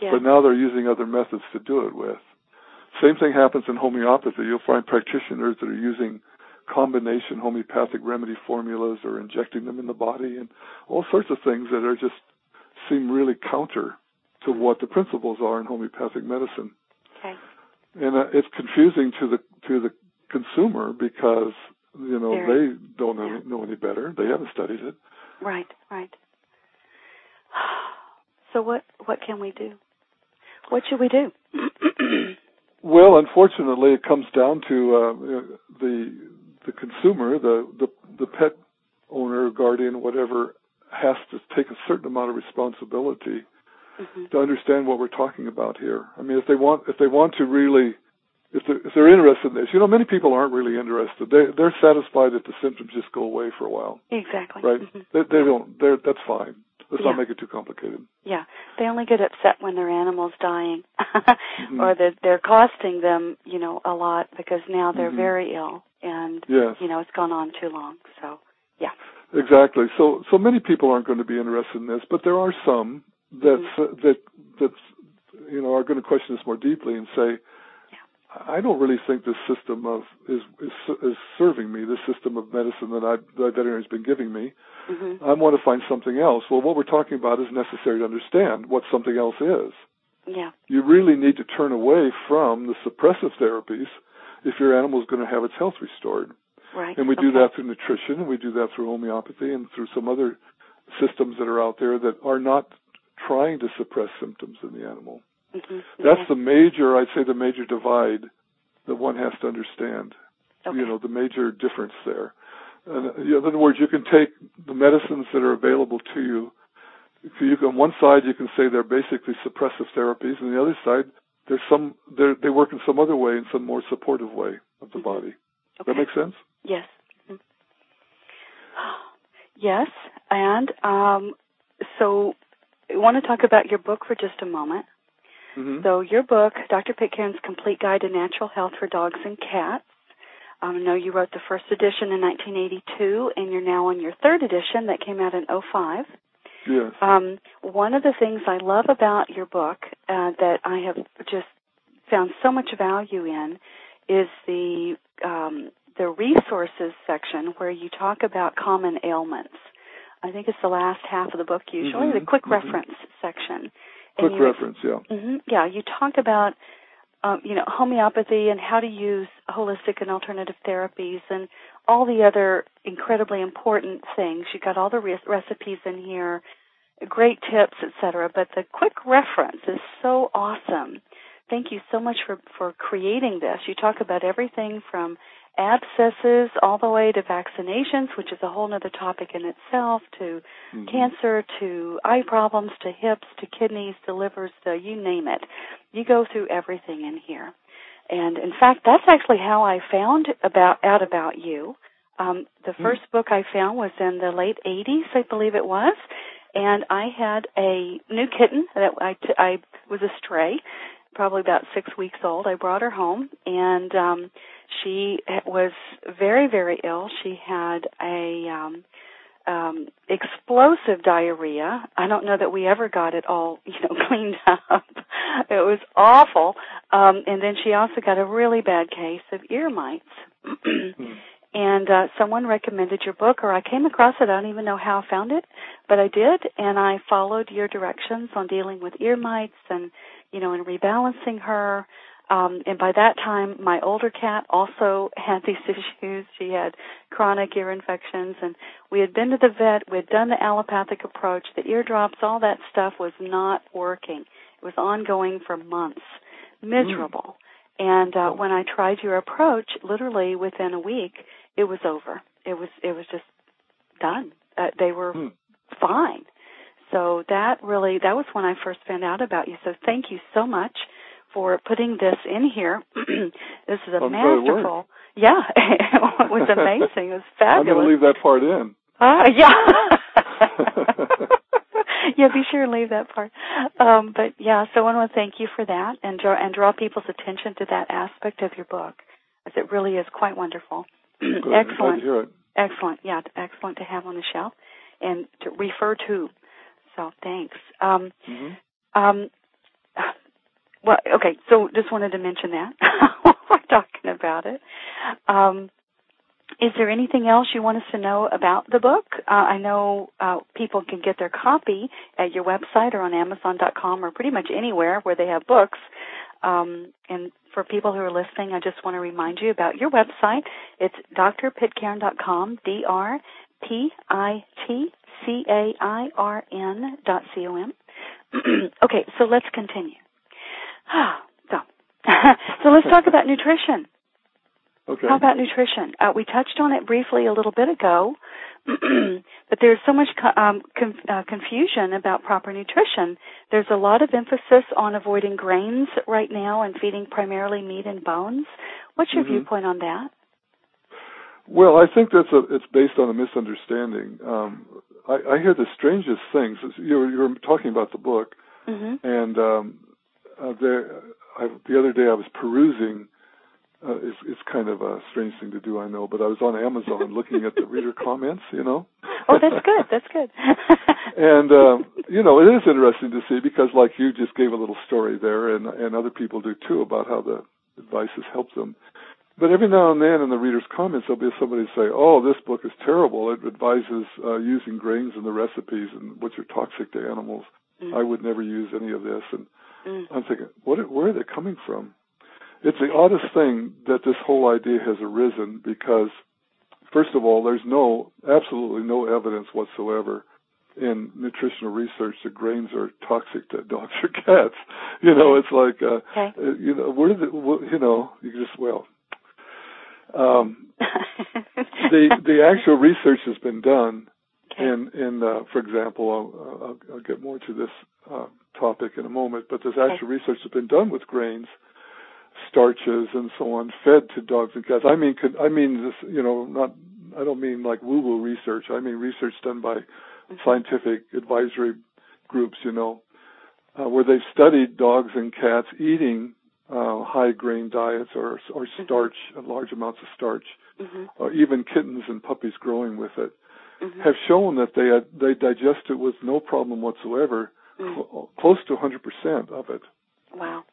Yeah. But now they're using other methods to do it with. Same thing happens in homeopathy. You'll find practitioners that are using combination homeopathic remedy formulas or injecting them in the body and all sorts of things that are just seem really counter to what the principles are in homeopathic medicine. Okay. And uh, it's confusing to the to the consumer because you know they don't know, Yeah. know any better. They haven't studied it. Right, right. So what what can we do? What should we do? Well, unfortunately, it comes down to uh, the the consumer, the, the the pet owner, guardian, whatever, has to take a certain amount of responsibility hmm to understand what we're talking about here. I mean, if they want if they want to really if they're, if they're interested in this, you know, many people aren't really interested. They they're satisfied if the symptoms just go away for a while, Exactly. right? hmm They, they don't. They're that's fine. Let's Yeah. not make it too complicated. Yeah, they only get upset when their animal's dying, Mm-hmm. or that they're costing them, you know, a lot because now they're Mhm. very ill, and Yes. you know it's gone on too long. So, yeah. Exactly. So so many people aren't going to be interested in this, but there are some that Mm-hmm. that that you know are going to question this more deeply and say, I don't really think this system of is is is serving me. This system of medicine that I that veterinarian's been giving me. hmm I want to find something else. Well, what we're talking about is necessary to understand what something else is. Yeah. You really need to turn away from the suppressive therapies if your animal is going to have its health restored. Right. And we do that through nutrition, and we do that through homeopathy, and through some other systems that are out there that are not trying to suppress symptoms in the animal. Mhm. That's the major, I'd say, the major divide that one has to understand. Okay. You know, the major difference there. And, in other words, you can take the medicines that are available to you. So you can, on one side, you can say they're basically suppressive therapies, and the other side, there's some, they're, they work in some other way, in some more supportive way of the Mhm. body. Does Okay. that make sense? Yes. Mhm. Yes, and um, so I want to talk about your book for just a moment. Mm-hmm. So your book, Dr. Pitcairn's Complete Guide to Natural Health for Dogs and Cats. Um, I know you wrote the first edition in 1982, and you're now on your third edition that came out in 05. yes. Um, one of the things I love about your book uh, that I have just found so much value in is the um, the resources section where you talk about common ailments. I think it's the last half of the book usually, Mhm, the quick mhm. reference section. Quick you, reference, yeah. hmm Yeah, you talk about um, you know homeopathy and how to use holistic and alternative therapies and all the other incredibly important things. You got all the re- recipes in here, great tips, etc. But the quick reference is so awesome. Thank you so much for for creating this. You talk about everything from abscesses all the way to vaccinations, which is a whole other topic in itself, to Mhm. cancer to eye problems to hips to kidneys to livers to you name it. You go through everything in here. And in fact, that's actually how I found about out about you. Um, the Hmm. first book I found was in the late 80s, I believe it was, and I had a new kitten that I, t- I was a stray, probably about six weeks old. I brought her home, and um, she was very, very ill. She had a um, um, explosive diarrhea. I don't know that we ever got it all, you know, cleaned up. It was awful. Um, and then she also got a really bad case of ear mites. Hmm. and uh, someone recommended your book, or I came across it. I don't even know how I found it, but I did, and I followed your directions on dealing with ear mites and, you know, and rebalancing her. Um, and by that time, my older cat also had these issues. She had chronic ear infections, and we had been to the vet. We had done the allopathic approach. The eardrops, all that stuff was not working. It was ongoing for months, miserable. Mm. And uh, when I tried your approach, literally within a week, it was over. It was it was just done. Uh, they were hmm. fine. So that really that was when I first found out about you. So thank you so much for putting this in here. this is a I'm masterful. Yeah, it was amazing. It was fabulous. I'm going to leave that part in. Uh, yeah. yeah, be sure and leave that part. Um, but yeah, so I want to thank you for that and draw and draw people's attention to that aspect of your book, as it really is quite wonderful. excellent. Excellent. Yeah, excellent to have on the shelf and to refer to. So thanks. Um, mm-hmm. um, well, okay. So just wanted to mention that while we're talking about it. Um, is there anything else you want us to know about the book? Uh, I know uh, people can get their copy at your website or on Amazon.com or pretty much anywhere where they have books. Um, and for people who are listening, I just want to remind you about your website. It's drpitcairn.com, D-R-P-I-T-C-A-I-R-N dot C-O-M. okay, so let's continue. so, so let's talk about nutrition. Okay. How about nutrition? Uh, we touched on it briefly a little bit ago, but there's so much um, com- uh, confusion about proper nutrition. There's a lot of emphasis on avoiding grains right now and feeding primarily meat and bones. What's your mm-hmm. viewpoint on that? Well, I think that's a, it's based on a misunderstanding. Um, I, I hear the strangest things. You're, you're talking about the book, mm-hmm. and um, uh, there, I, the other day I was perusing uh, it's, it's kind of a strange thing to do, I know, but I was on Amazon looking at the reader comments, you know. Oh, that's good. That's good. and um, you know, it is interesting to see because, like you just gave a little story there, and and other people do too about how the advice has helped them. But every now and then in the reader's comments, there'll be somebody say, "Oh, this book is terrible. It advises uh, using grains in the recipes and which are toxic to animals. Mm. I would never use any of this." And mm. I'm thinking, what? Where are they coming from? it's the oddest thing that this whole idea has arisen because, first of all, there's no, absolutely no evidence whatsoever in nutritional research that grains are toxic to dogs or cats. You know, it's like, uh, okay. Uh, you know, where did it, you know, you just, well, um, the, the actual research has been done okay. in, in, uh, for example, I'll, I'll, I'll get more to this, uh, topic in a moment, but there's actual okay. research that's been done with grains starches and so on fed to dogs and cats. I mean, could, I mean this, you know, not, I don't mean like woo-woo research. I mean research done by mm-hmm. scientific advisory groups, you know, uh, where they've studied dogs and cats eating uh, high grain diets or or mm-hmm. starch, mm-hmm. large amounts of starch, mm-hmm. or even kittens and puppies growing with it, mm-hmm. have shown that they had, they digest it with no problem whatsoever, mm. cl- close to 100% of it. Wow.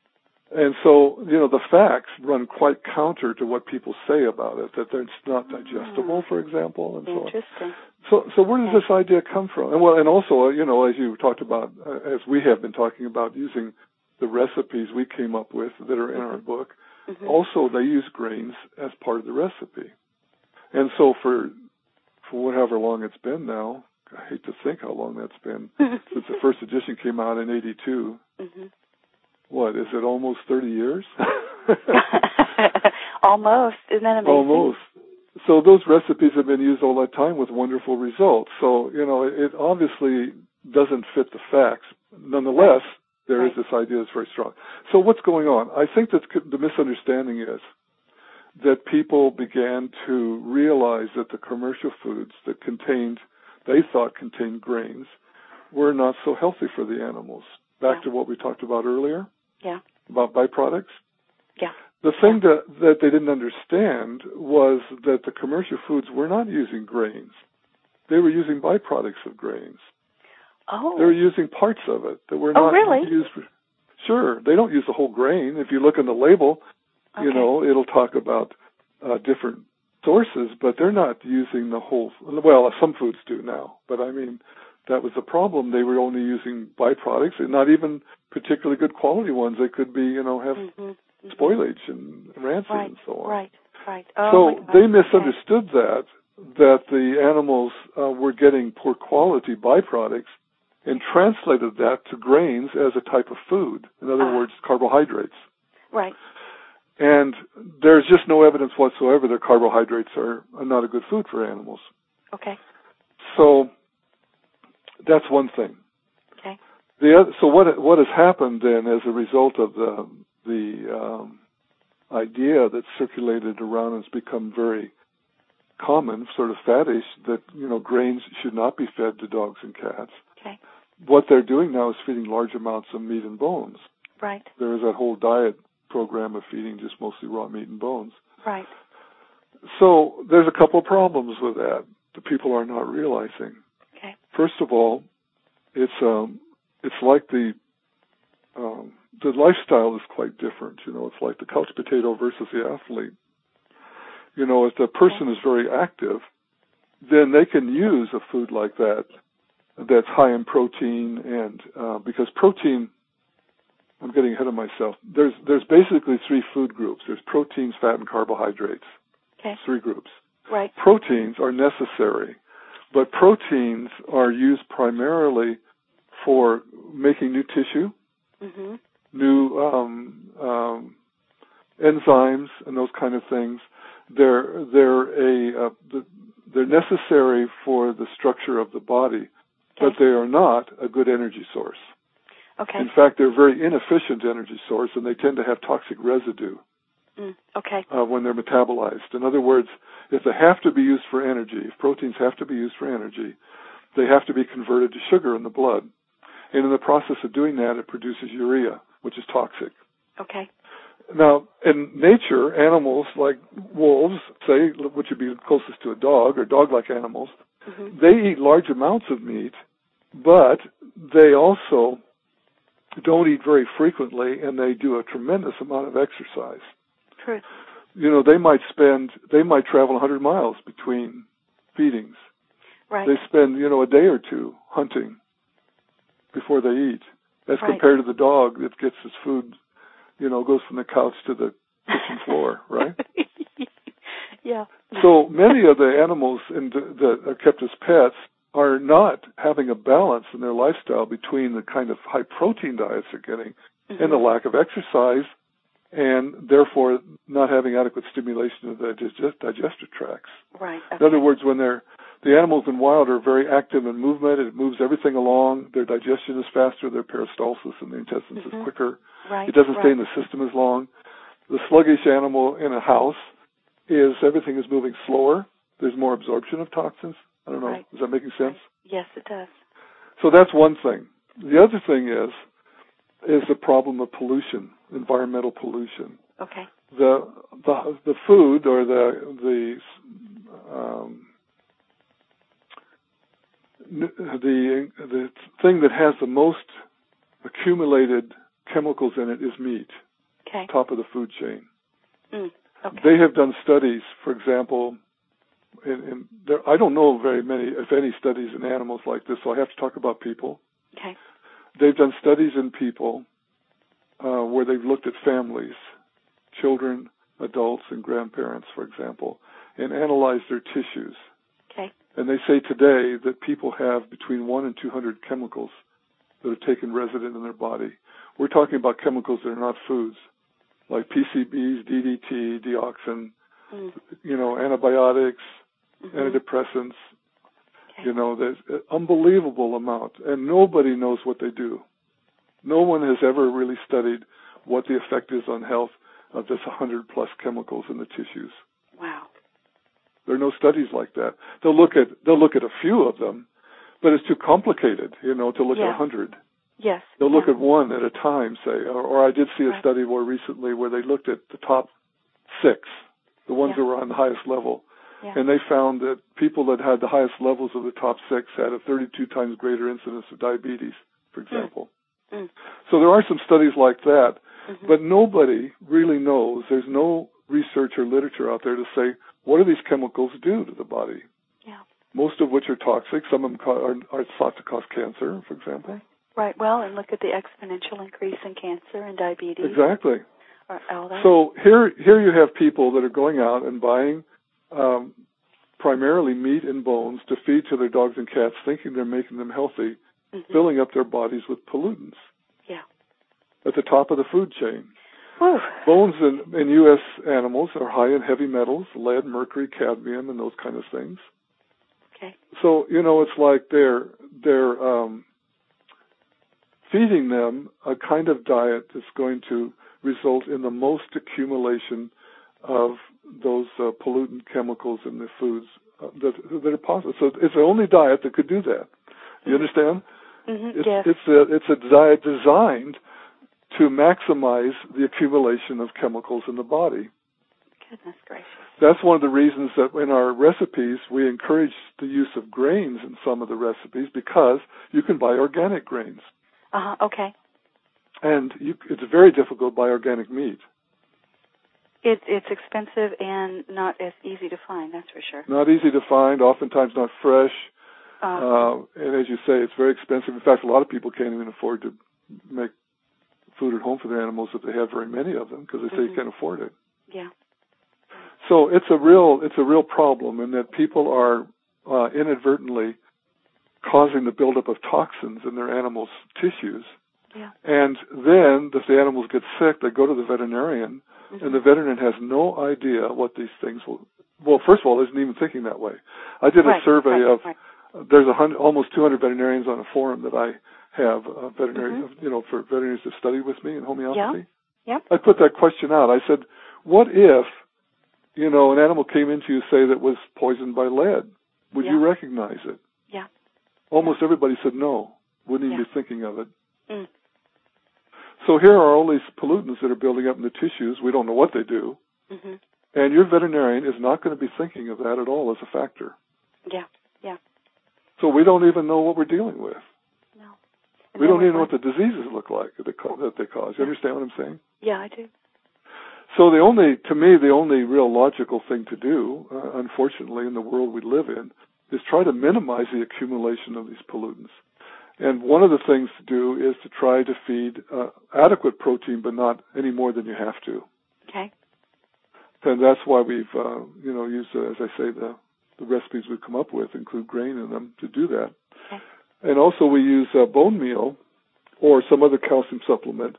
And so, you know, the facts run quite counter to what people say about it, that it's not digestible, for example, and so on. So, so where does this idea come from? And well, and also, you know, as you talked about, uh, as we have been talking about using the recipes we came up with that are in mm-hmm. our book, mm-hmm. also they use grains as part of the recipe. And so for, for whatever long it's been now, I hate to think how long that's been since the first edition came out in 82. Mm-hmm. What is it almost 30 years? Almost. Isn't that amazing? Almost. So those recipes have been used all that time with wonderful results. So you know it, it obviously doesn't fit the facts. Nonetheless there right. is this idea that's very strong. So what's going on? I think that the misunderstanding is that people began to realize that the commercial foods that contained they thought contained grains were not so healthy for the animals back yeah. to what we talked about earlier yeah. About byproducts? Yeah. The thing yeah. that, that they didn't understand was that the commercial foods were not using grains. They were using byproducts of grains. Oh. They were using parts of it that were oh, not really? used. For, sure. They don't use the whole grain. If you look on the label, okay. you know, it'll talk about uh, different sources, but they're not using the whole. Well, some foods do now, but I mean, that was the problem. They were only using byproducts, and not even particularly good quality ones. They could be, you know, have mm-hmm, mm-hmm. spoilage and rancid right, and so on. Right, right. Oh, so they misunderstood that that the animals uh, were getting poor quality byproducts and translated that to grains as a type of food. In other uh, words, carbohydrates. Right. And there's just no evidence whatsoever that carbohydrates are, are not a good food for animals. Okay. So that's one thing. Okay. The other, so what what has happened then as a result of the the um, idea that circulated around and has become very common, sort of faddish, that you know grains should not be fed to dogs and cats. Okay. What they're doing now is feeding large amounts of meat and bones. Right. There is that whole diet program of feeding just mostly raw meat and bones. Right. So there's a couple of problems with that that people are not realizing. Okay. First of all, it's um it's like the um the lifestyle is quite different. You know, it's like the couch potato versus the athlete. You know, if the person is very active, then they can use a food like that that's high in protein and uh, because protein I'm getting ahead of myself. There's there's basically three food groups. There's proteins, fat, and carbohydrates. Okay. Three groups. Right. Proteins are necessary, but proteins are used primarily for making new tissue, mm-hmm. new um, um, enzymes, and those kind of things. They're they're a uh, they're necessary for the structure of the body, okay. but they are not a good energy source. Okay. In fact, they're a very inefficient energy source, and they tend to have toxic residue. Mm, okay. Uh, when they're metabolized. In other words, if they have to be used for energy, if proteins have to be used for energy, they have to be converted to sugar in the blood. And in the process of doing that, it produces urea, which is toxic. Okay. Now, in nature, animals like wolves, say, which would be closest to a dog, or dog-like animals, mm-hmm. they eat large amounts of meat, but they also don't eat very frequently and they do a tremendous amount of exercise. True. You know, they might spend, they might travel 100 miles between feedings. Right. They spend, you know, a day or two hunting before they eat, as right. compared to the dog that gets his food, you know, goes from the couch to the kitchen floor, right? yeah. So many of the animals in the, that are kept as pets are not having a balance in their lifestyle between the kind of high protein diets they're getting mm-hmm. and the lack of exercise and therefore not having adequate stimulation of the digest- digestive tracts. Right. Okay. In other words, when they're the animals in wild are very active in movement. It moves everything along. Their digestion is faster. Their peristalsis in the intestines mm-hmm. is quicker. Right. It doesn't right. stay in the system as long. The sluggish animal in a house is everything is moving slower. There's more absorption of toxins. I don't know. Right. Is that making sense? Yes, it does. So that's one thing. The other thing is is the problem of pollution, environmental pollution. Okay. The the the food or the the um, the the thing that has the most accumulated chemicals in it is meat. Okay. Top of the food chain. Mm, okay. They have done studies, for example, and, and there, I don't know very many, if any, studies in animals like this, so I have to talk about people. Okay. They've done studies in people uh, where they've looked at families, children, adults, and grandparents, for example, and analyzed their tissues. Okay. And they say today that people have between one and two hundred chemicals that are taken resident in their body. We're talking about chemicals that are not foods, like PCBs, DDT, dioxin, mm. you know, antibiotics, mm-hmm. antidepressants. Okay. You know, there's an unbelievable amount, and nobody knows what they do. No one has ever really studied what the effect is on health of this 100 plus chemicals in the tissues. Wow. There are no studies like that. They'll look at they'll look at a few of them, but it's too complicated, you know, to look yeah. at a hundred. Yes. They'll yeah. look at one at a time, say, or, or I did see a right. study more recently where they looked at the top six, the ones yeah. that were on the highest level, yeah. and they found that people that had the highest levels of the top six had a 32 times greater incidence of diabetes, for Hmm. example. Mm. So there are some studies like that, Mm-hmm. but nobody really knows. There's no research or literature out there to say what do these chemicals do to the body? Yeah. Most of which are toxic. Some of them are, are thought to cause cancer, for example. Right. Well, and look at the exponential increase in cancer and diabetes. Exactly. So here, here you have people that are going out and buying um, primarily meat and bones to feed to their dogs and cats, thinking they're making them healthy, Mhm. filling up their bodies with pollutants Yeah. at the top of the food chain. Whew. Bones in, in U.S. animals are high in heavy metals, lead, mercury, cadmium, and those kind of things. Okay. So you know, it's like they're they're um, feeding them a kind of diet that's going to result in the most accumulation of those uh, pollutant chemicals in the foods uh, that that are possible. So it's the only diet that could do that. You understand? Mhm. It's yes. it's a it's a diet designed to maximize the accumulation of chemicals in the body. Goodness gracious. That's one of the reasons that in our recipes we encourage the use of grains in some of the recipes because you can buy organic grains. Uh huh. Okay. And you, it's very difficult to buy organic meat. It, it's expensive and not as easy to find. That's for sure. Not easy to find, oftentimes not fresh. Uh, Uh, and as you say, it's very expensive. In fact, a lot of people can't even afford to make food at home for their animals if they have very many of them because they say you Mhm. can't afford it. yeah. So it's a real it's a real problem in that people are uh, inadvertently causing the buildup of toxins in their animals' tissues, Yeah. and then if the animals get sick, they go to the veterinarian, And the veterinarian has no idea what these things will. Well, first of all, isn't even thinking that way. I did a Right, survey right, of right. there's a hundred, almost 200 veterinarians on a forum that I have, uh, veterinary, Mhm. you know, for veterinarians to study with me in homeopathy. Yeah. I put that question out. I said, "What if, you know, an animal came into you say that was poisoned by lead? Would you recognize it?" Yeah. Almost everybody said no. Wouldn't even Yeah. be thinking of it. Mm. So here are all these pollutants that are building up in the tissues. We don't know what they do, Mhm. and your veterinarian is not going to be thinking of that at all as a factor. Yeah. Yeah. So we don't even know what we're dealing with. No. we And don't even know what the diseases look like that they, that they cause. You understand what I'm saying? Yeah, I do. So the only, to me, the only real logical thing to do, uh, unfortunately, in the world we live in, is try to minimize the accumulation of these pollutants. And one of the things to do is to try to feed uh, adequate protein, but not any more than you have to. Okay. And that's why we've, uh, you know, used, uh, as I say, the, the recipes we've come up with include grain in them to do that. Okay. And also we use uh, bone meal or some other calcium supplement.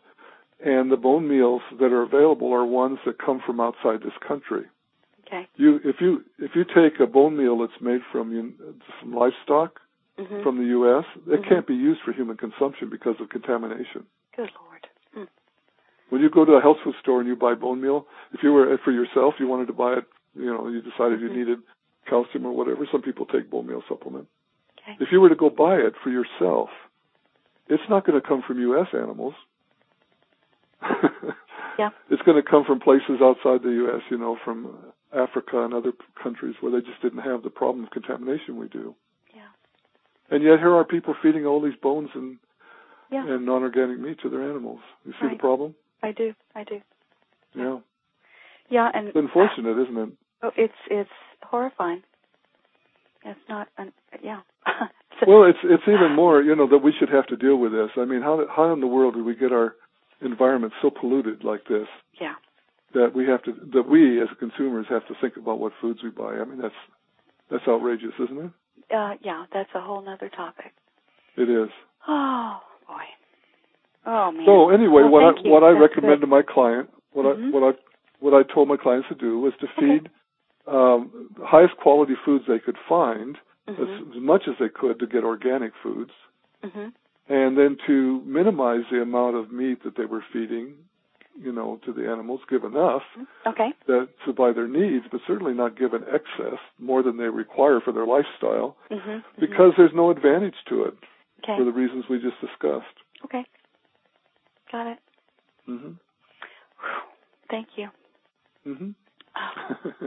And the bone meals that are available are ones that come from outside this country. Okay. You, if you if you take a bone meal that's made from you, from livestock Mhm. from the U.S., it Mhm. can't be used for human consumption because of contamination. Good Lord. Mm. When you go to a health food store and you buy bone meal, if you were for yourself, you wanted to buy it, you know, you decided you Mhm. needed calcium or whatever. Some people take bone meal supplement. Okay. If you were to go buy it for yourself, it's not going to come from U.S. animals. Yeah. It's going to come from places outside the U.S., you know, from Africa and other countries where they just didn't have the problem of contamination we do. And yet here are people feeding all these bones and, Yeah. and non-organic meat to their animals. You see the problem? I do. I do. Yeah. Yeah, and It's unfortunate, isn't it? Oh, it's it's horrifying. It's not. An, yeah. Well, it's it's even more, you know, that we should have to deal with this. I mean, how how in the world did we get our environment so polluted like this yeah. that we have to that we as consumers have to think about what foods we buy? I mean, that's that's outrageous, isn't it? Uh, yeah. That's a whole other topic. It is. Oh boy. Oh man. So anyway, Well, what I you. what I recommend good. to my client, what Mhm. I what I what I told my clients to do was to Okay. feed um, highest quality foods they could find Mhm. as, as much as they could to get organic foods, Mhm. and then to minimize the amount of meat that they were feeding, you know, to the animals. Give enough Okay. that to buy their needs, but certainly not give an excess more than they require for their lifestyle, Mhm. mhm. because there's no advantage to it okay. for the reasons we just discussed. okay. Got it. hmm Thank you. hmm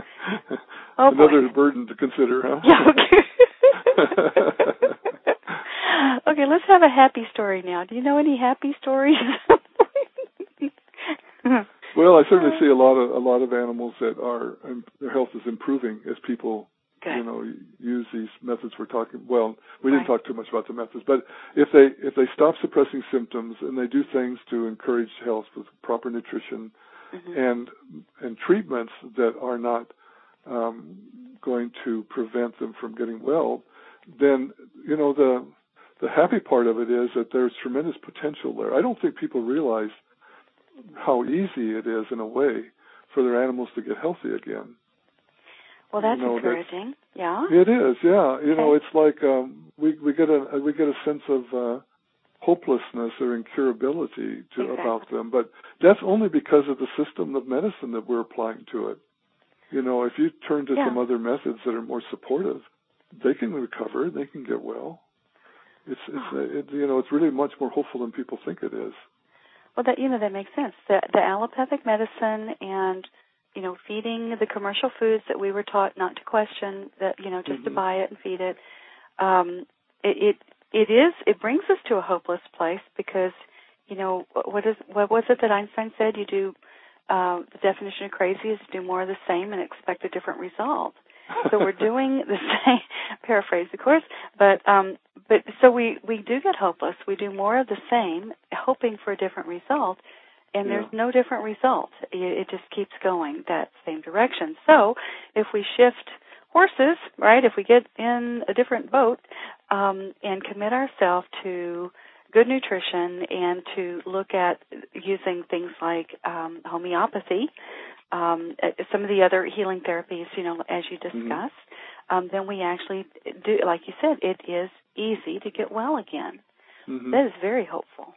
Oh, boy. Another burden to consider, huh? Yeah. Okay. okay, let's have a happy story now. Do you know any happy stories? Well, I certainly see a lot of a lot of animals that are um, their health is improving as people Good. you know use these methods we're talking well we didn't Right. talk too much about the methods but if they if they stop suppressing symptoms and they do things to encourage health with proper nutrition Mhm. and and treatments that are not um, going to prevent them from getting well, then you know the the happy part of it is that there's tremendous potential there. I don't think people realize how easy it is in a way for their animals to get healthy again. well, that's you know, that's- encouraging. Yeah. It is, yeah. You know, it's like um, we we get a we get a sense of uh, hopelessness or incurability to Exactly. about them, but that's only because of the system of medicine that we're applying to it. You know, if you turn to Yeah. some other methods that are more supportive, they can recover, they can get well. It's it's Oh. it, you know it's really much more hopeful than people think it is. Well, that you know that makes sense. The the allopathic medicine and you know feeding the commercial foods that we were taught not to question that you know just to Mhm. buy it and feed it. Um, it, it it is it brings us to a hopeless place because you know what is what was it that Einstein said? You do uh, the definition of crazy is to do more of the same and expect a different result. So we're doing the same paraphrase of course but um but so we we do get hopeless we do more of the same hoping for a different result and Yeah. there's no different result. It, it just keeps going that same direction. So if we shift horses right if we get in a different boat um and commit ourselves to good nutrition and to look at using things like um homeopathy um, uh, some of the other healing therapies, you know, as you Mm-hmm. discussed, um, then we actually do, like you said, it is easy to get well again. Mhm. That is very hopeful.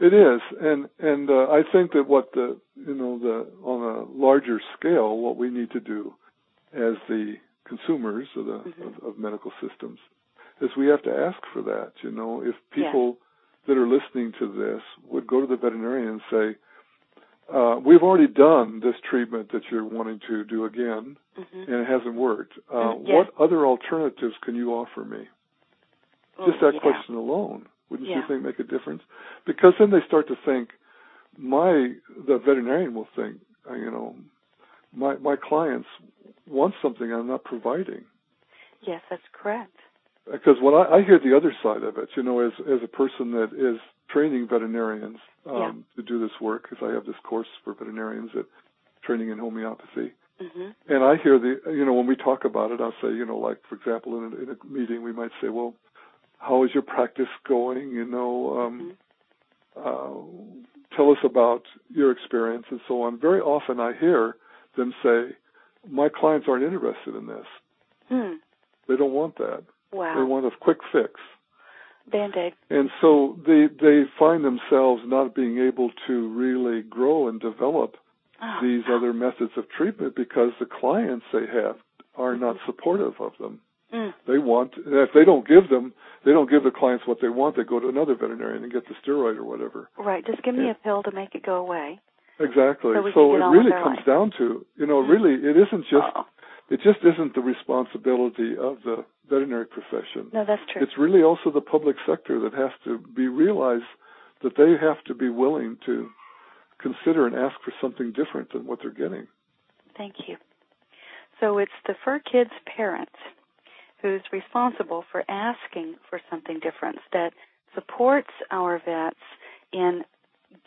It is, and and uh, I think that what the you know the on a larger scale, what we need to do as the consumers of the Mhm. of, of medical systems is we have to ask for that. You know, if people that are listening to this would go to the veterinarian and say, uh, "We've already done this treatment that you're wanting to do again, hmm and it hasn't worked. Uh, Mm. What other alternatives can you offer me?" just that question alone wouldn't you think make a difference because then they start to think my the veterinarian will think uh, you know my my clients want something i'm not providing Yes, that's correct. because when I, I hear the other side of it you know as as a person that is training veterinarians um Yeah. to do this work because i have this course for veterinarians at training in homeopathy hmm and I hear the, you know, when we talk about it, I'll say, you know, like for example, in a, in a meeting, we might say, well, how is your practice going? You know, um, uh, tell us about your experience and so on. Very often, I hear them say, my clients aren't interested in this. Hmm. They don't want that. They want a quick fix. Band aid. And so they they find themselves not being able to really grow and develop Oh, these other methods of treatment because the clients they have are not supportive of them. Mm. They want if they don't give them they don't give the clients what they want, they go to another veterinarian and get the steroid or whatever. Right. Just give me Yeah. a pill to make it go away. Exactly. So So, it really comes life. down to you know, Mm. really it isn't just Oh. It just isn't the responsibility of the veterinary profession. No, that's true. It's really also the public sector that has to be realized that they have to be willing to consider and ask for something different than what they're getting. Thank you. So it's the fur kid's parents who's responsible for asking for something different that supports our vets in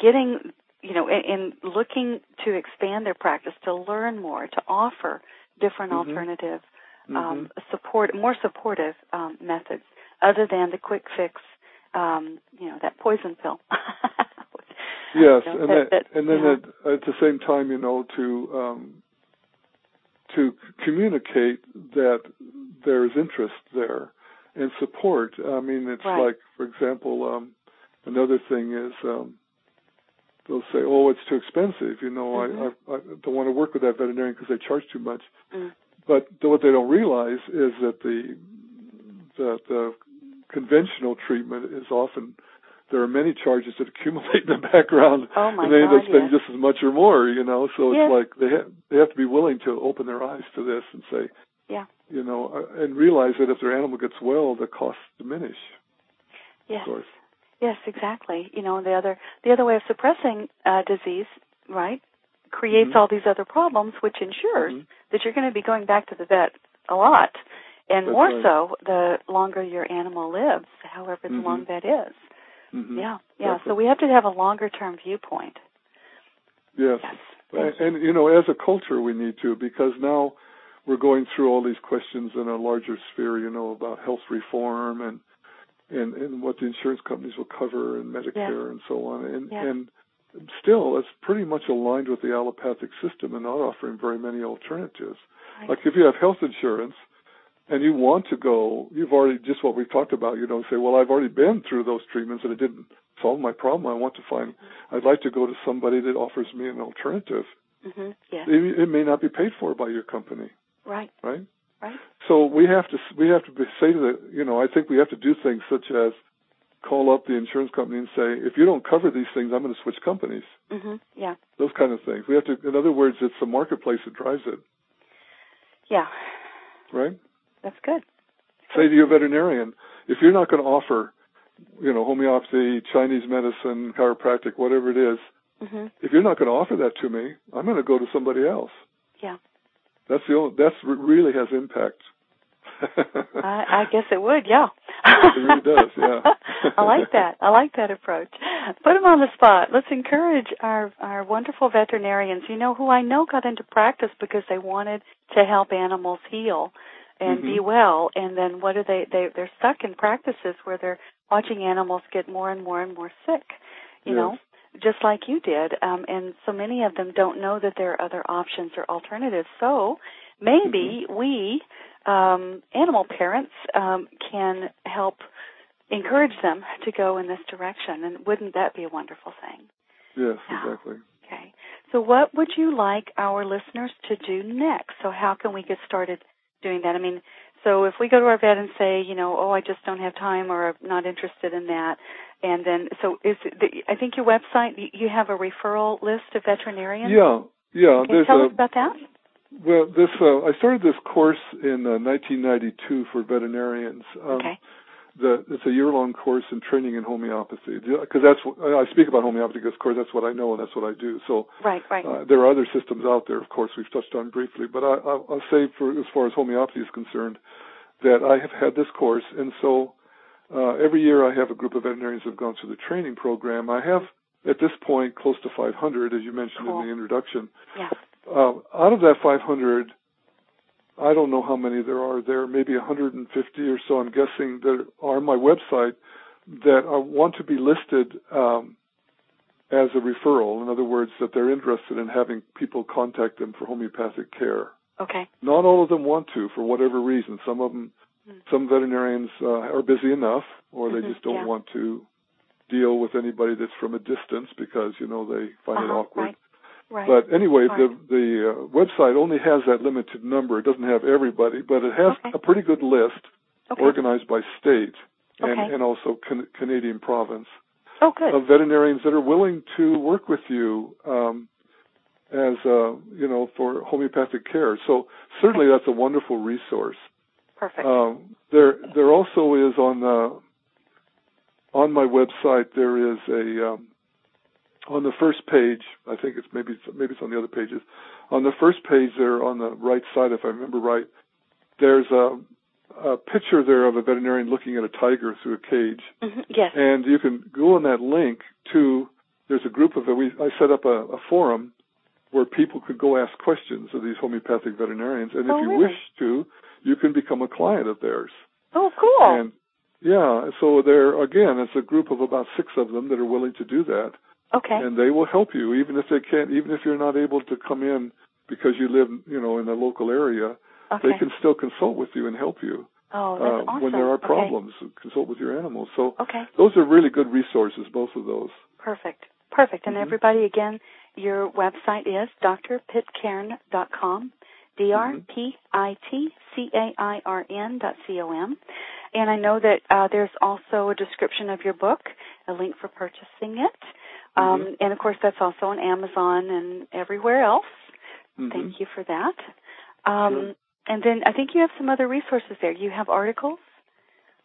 getting, you know, in, in looking to expand their practice, to learn more, to offer different Mhm. alternative um, support, more supportive um, methods other than the quick fix, um, you know, that poison pill. Yes, You know, and that- that, that- and then yeah. at, at the same time, you know, to um, to communicate that there's interest there and support. I mean, it's Right. like, for example, um, another thing is um, they'll say, "Oh, it's too expensive." You know, Mhm. I, I, I don't want to work with that veterinarian because they charge too much. Mm. But what they don't realize is that the the, the conventional treatment is often there are many charges that accumulate in the background, Oh my and they end up spending yes. just as much or more. You know, so it's like they ha- they have to be willing to open their eyes to this and say, Yeah. you know, uh, and realize that if their animal gets well, the costs diminish. Yes. Of course. Yes, exactly. You know, the other the other way of suppressing uh, disease, right, creates Mhm. all these other problems, which ensures Mhm. that you're going to be going back to the vet a lot, and That's more right. so the longer your animal lives, however Mhm. long that is. Mhm. Yeah, yeah. So we have to have a longer term viewpoint. Yes. Yes. And, and you know, as a culture, we need to because now we're going through all these questions in a larger sphere. You know, about health reform and and and what the insurance companies will cover and Medicare and so on. And Yeah. and still, it's pretty much aligned with the allopathic system and not offering very many alternatives. Right. Like if you have health insurance and you want to go, you've already just what we've talked about. You don't say, well, I've already been through those treatments and it didn't solve my problem. I want to find. I'd like to go to somebody that offers me an alternative. hmm Yes. It, it may not be paid for by your company, Right. right? Right. So we have to we have to be, say to the you know I think we have to do things such as call up the insurance company and say if you don't cover these things I'm going to switch companies. hmm Yeah. Those kind of things. We have to. In other words, it's the marketplace that drives it, Yeah. right? That's good. Say to your veterinarian if you're not going to offer you know homeopathy, Chinese medicine, chiropractic, whatever it is. hmm If you're not going to offer that to me, I'm going to go to somebody else. Yeah. That's the only. That's really has impact. I, I guess it would, yeah. It really does, yeah. I like that. I like that approach. Put them on the spot. Let's encourage our our wonderful veterinarians. You know who I know got into practice because they wanted to help animals heal and be Mhm. well. And then what are they? They they're stuck in practices where they're watching animals get more and more and more sick. You Yes. know, just like you did. Um, and so many of them don't know that there are other options or alternatives. So maybe we, um, animal parents, um, can help encourage them to go in this direction. And wouldn't that be a wonderful thing? yes, Yeah. exactly. Okay. So what would you like our listeners to do next? So how can we get started doing that? I mean, so if we go to our vet and say, you know, oh, I just don't have time or I'm not interested in that, and then so is the, I think your website you- you have a referral list of veterinarians. Yeah, yeah. Can you tell a us about that? well, this uh, I started this course in uh, 1992 for veterinarians. Um, okay. The, it's a year-long course in training in homeopathy because that's what, I speak about homeopathy because, of course, that's what I know and that's what I do. So Right. Right. Uh, there are other systems out there, of course, we've touched on briefly, but I, I'll, I'll say, for as far as homeopathy is concerned, that I have had this course, and so uh, every year I have a group of veterinarians who have gone through the training program. I have, at this point, close to 500, as you mentioned Cool. in the introduction. yeah. Uh, out of that 500, I don't know how many there are there, maybe 150 or so, I'm guessing, that are on my website that want to be listed um, as a referral. In other words, that they're interested in having people contact them for homeopathic care. Okay. Not all of them want to, for whatever reason. Some of them, Mm. some veterinarians uh, are busy enough, or they Mhm, just don't yeah. want to deal with anybody that's from a distance because you know they find it Uh-huh, awkward. Right. Right. But anyway, Right. the the uh, website only has that limited number. It doesn't have everybody, but it has Okay. a pretty good list okay. organized by state and, Okay. and also can, Canadian province oh, good. of veterinarians that are willing to work with you um, as uh, you know for homeopathic care. So certainly that's a wonderful resource. Perfect. Um, there there also is on the on my website there is a um, on the first page. I think it's maybe it's, maybe it's on the other pages. On the first page there on the right side, if I remember right, there's a, a picture there of a veterinarian looking at a tiger through a cage Mhm, Yes. and you can go on that link to there's a group of we I set up a, a forum where people could go ask questions of these homeopathic veterinarians, and if Oh, you really? wish to, you can become a client of theirs. oh, cool. And yeah, so there again, it's a group of about six of them that are willing to do that, okay. and they will help you even if they can't, even if you're not able to come in because you live, you know, in the local area. okay. They can still consult with you and help you oh, uh, that's awesome. when there are Okay. problems. Consult with your animals. So Okay. those are really good resources, both of those. Perfect. Perfect. And Mhm. everybody, again, your website is drpitcairn.com, D-R-P-I-T-C-A-I-R-N dot C-O-M. And I know that uh, there's also a description of your book, a link for purchasing it. Um, Mhm. And of course, that's also on Amazon and everywhere else. Mhm. Thank you for that. Um, Sure. And then I think you have some other resources there. You have articles.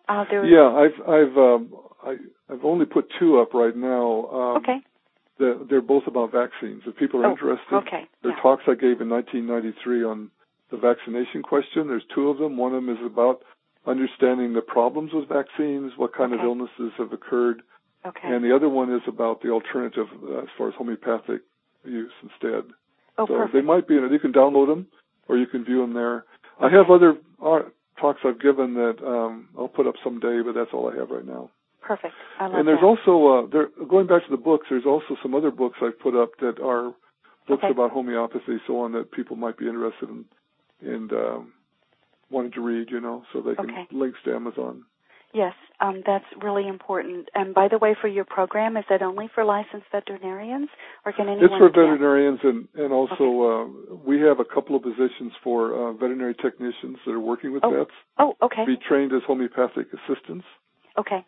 Uh, there was, Yeah, I've I've um, I, I've only put two up right now. Um, Okay. The, they're both about vaccines. If people are oh, interested, okay. there yeah. are talks I gave in 1993 on the vaccination question. There's two of them. One of them is about understanding the problems with vaccines, what kind okay. of illnesses have occurred, okay. and the other one is about the alternative uh, as far as homeopathic use instead. Oh, so perfect. they might be. You can download them, or you can view them there. I have other talks I've given that um, I'll put up someday, but that's all I have right now. Perfect. I love and there's that. also uh, there going back to the books. There's also some other books I've put up that are books Okay. about homeopathy, so on that people might be interested in and um, wanting to read. You know, so they can Okay. links to Amazon. Yes, um, that's really important. And by the way, for your program, is that only for licensed veterinarians, or can anyone? It's for veterinarians, and and also uh, we have a couple of positions for uh, veterinary technicians that are working with Oh, vets Oh, okay. to be trained as homeopathic assistants. Okay.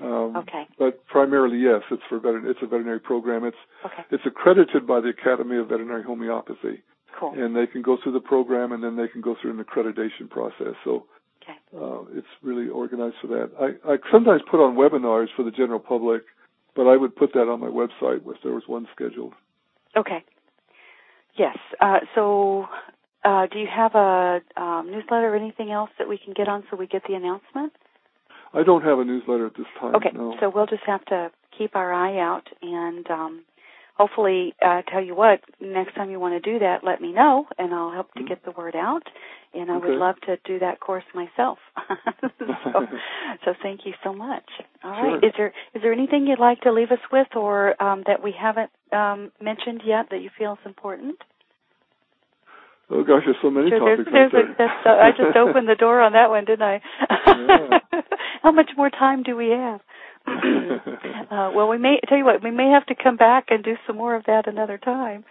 Um, Okay. But primarily, yes, it's for veterin- It's a veterinary program. It's Okay. it's accredited by the Academy of Veterinary Homeopathy, Cool. and they can go through the program, and then they can go through an accreditation process. So Okay. uh, it's really organized for that. I, I sometimes put on webinars for the general public, but I would put that on my website if there was one scheduled. Okay. Yes. Uh, so, uh, do you have a um, newsletter or anything else that we can get on so we get the announcement? I don't have a newsletter at this time. Okay. No. So we'll just have to keep our eye out and um, hopefully uh, tell you what next time you want to do that, let me know and I'll help to Mhm. get the word out. And I Okay. would love to do that course myself. so, so thank you so much. All right. Sure. Is there is there anything you'd like to leave us with, or um, that we haven't um, mentioned yet that you feel is important? oh gosh, there's so many Sure, topics there's, there's there. a, that's, I just opened the door on that one, didn't I? Yeah. How much more time do we have? uh, well, we may tell you what we may have to come back and do some more of that another time.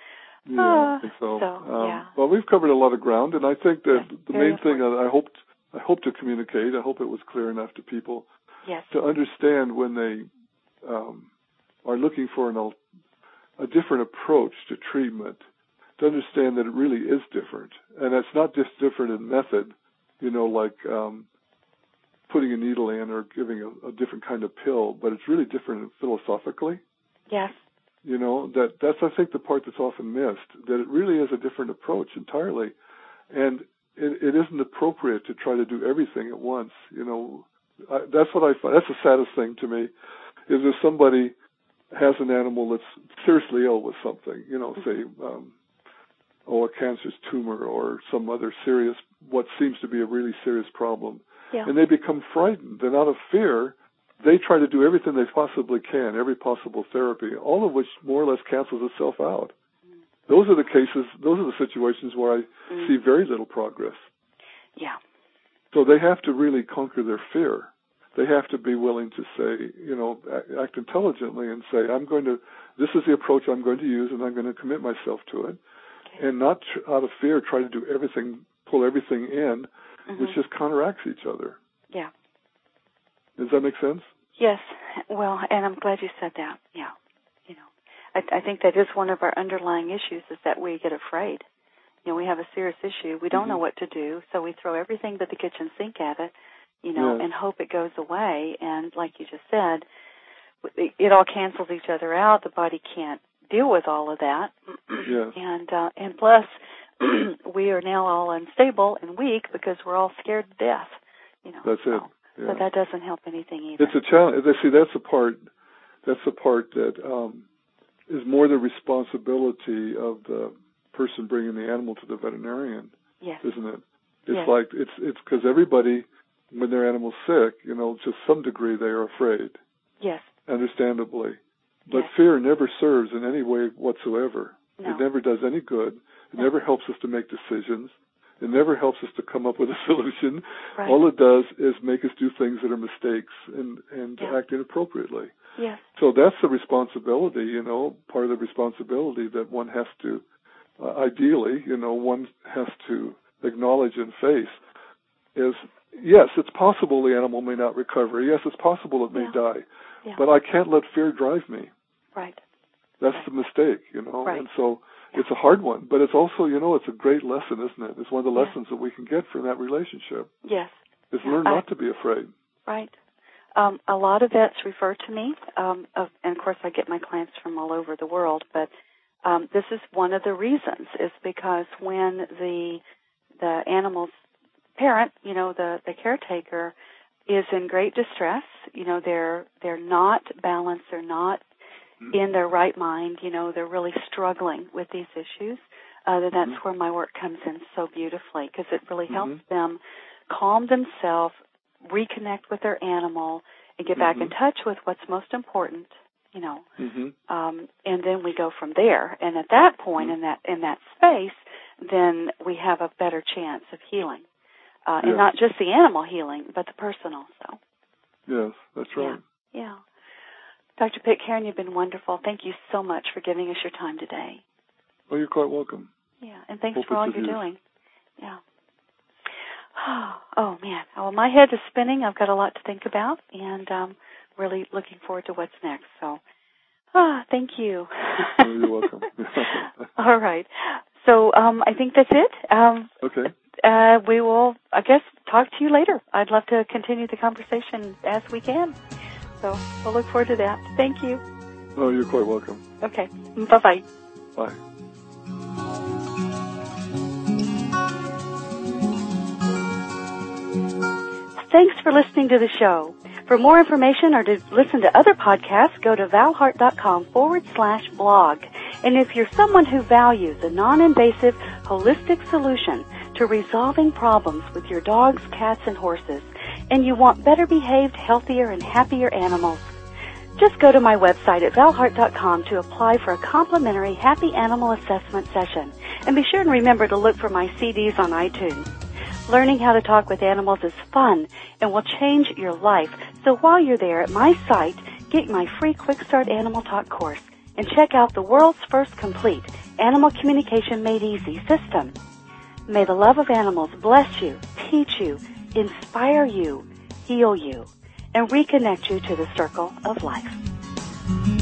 Yeah, Ah, I think so. so, um, yeah. Well, we've covered a lot of ground, and I think that Yes, the main thing that I hoped I hope to communicate, I hope it was clear enough to people Yes. to understand when they um, are looking for an a different approach to treatment, to understand that it really is different, and it's not just different in method, you know, like um, putting a needle in or giving a, a different kind of pill, but it's really different philosophically Yes. You know that that's i think the part that's often missed that it really is a different approach entirely. And it, it isn't appropriate to try to do everything at once you know. I, that's what i find that's the saddest thing to me is if somebody has an animal that's seriously ill with something you know say um oh a cancerous tumor or some other serious what seems to be a really serious problem. Yeah. and they become frightened. And out of fear they try to do everything they possibly can, every possible therapy, all of which more or less cancels itself out. Those are the cases, those are the situations where I Mm. see very little progress. Yeah. So they have to really conquer their fear. They have to be willing to say, you know, act, intelligently and say, I'm going to, this is the approach I'm going to use and I'm going to commit myself to it. Okay. And not tr- out of fear try to do everything, pull everything in, Mhm. which just counteracts each other. Yeah. Does that make sense? Yes. Well, and I'm glad you said that. Yeah. You know, I, I think that is one of our underlying issues is that we get afraid. You know, we have a serious issue. We don't know Mhm. what to do, so we throw everything but the kitchen sink at it, you know, Yes. and hope it goes away. And like you just said, it, it all cancels each other out. The body can't deal with all of that. Yes. And uh, and plus, we are now all unstable and weak because we're all scared to death. You know. That's it. so- Yeah. But that doesn't help anything either. It's a challenge. See, that's the part. That's the part that um, is more the responsibility of the person bringing the animal to the veterinarian, yes. isn't it? It's Yes. like it's it's because everybody, when their animal's sick, you know, to some degree they are afraid, Yes. understandably. But Yes. fear never serves in any way whatsoever. No. It never does any good. It No. never helps us to make decisions. It never helps us to come up with a solution. Right. All it does is make us do things that are mistakes and and Yeah. act inappropriately. Yes. So that's the responsibility, you know, part of the responsibility that one has to, uh, ideally, you know, one has to acknowledge and face is, yes, it's possible the animal may not recover. Yes, it's possible it may Yeah. die. Yeah. But I can't let fear drive me. right. That's Right. the mistake, you know. Right. And so. It's a hard one, but it's also, you know, it's a great lesson, isn't it? It's one of the Yeah. lessons that we can get from that relationship. Yes. Is learn I- not to be afraid. Right. Um, a lot of vets refer to me, um, of, and of course I get my clients from all over the world, but um, this is one of the reasons is because when the the animal's parent, you know, the the caretaker, is in great distress, you know, they're they're not balanced, they're not in their right mind, you know, they're really struggling with these issues. Uh, then that's mm-hmm. where my work comes in so beautifully because it really helps mm-hmm. them calm themselves, reconnect with their animal, and get back in mm-hmm. touch with what's most important you know mm-hmm. um and then we go from there and at that point mm-hmm. in that in that space then we have a better chance of healing uh yes. and not just the animal healing but the person also yes that's right yeah, yeah. Dr pitcairn you've been wonderful thank you so much for giving us your time today well you're quite welcome yeah and thanks Hope for all you're doing yeah oh man well my head is spinning i've got a lot to think about and um really looking forward to what's next. So, ah, thank you. oh, you're welcome. All right. So um, I think that's it. Um, okay. Uh, we will, I guess, talk to you later. I'd love to continue the conversation as we can. So we'll look forward to that. Thank you. Oh, you're quite welcome. Okay. Bye-bye. Bye. Thanks for listening to the show. For more information or to listen to other podcasts, go to valheart.com forward slash blog. And if you're someone who values a non-invasive, holistic solution to resolving problems with your dogs, cats, and horses, and you want better behaved, healthier, and happier animals, just go to my website at valheart.com to apply for a complimentary happy animal assessment session. And be sure and remember to look for my CDs on iTunes. Learning how to talk with animals is fun and will change your life. So while you're there at my site, get my free Quick Start Animal Talk course and check out the world's first complete Animal Communication Made Easy system. May the love of animals bless you, teach you, inspire you, heal you, and reconnect you to the circle of life.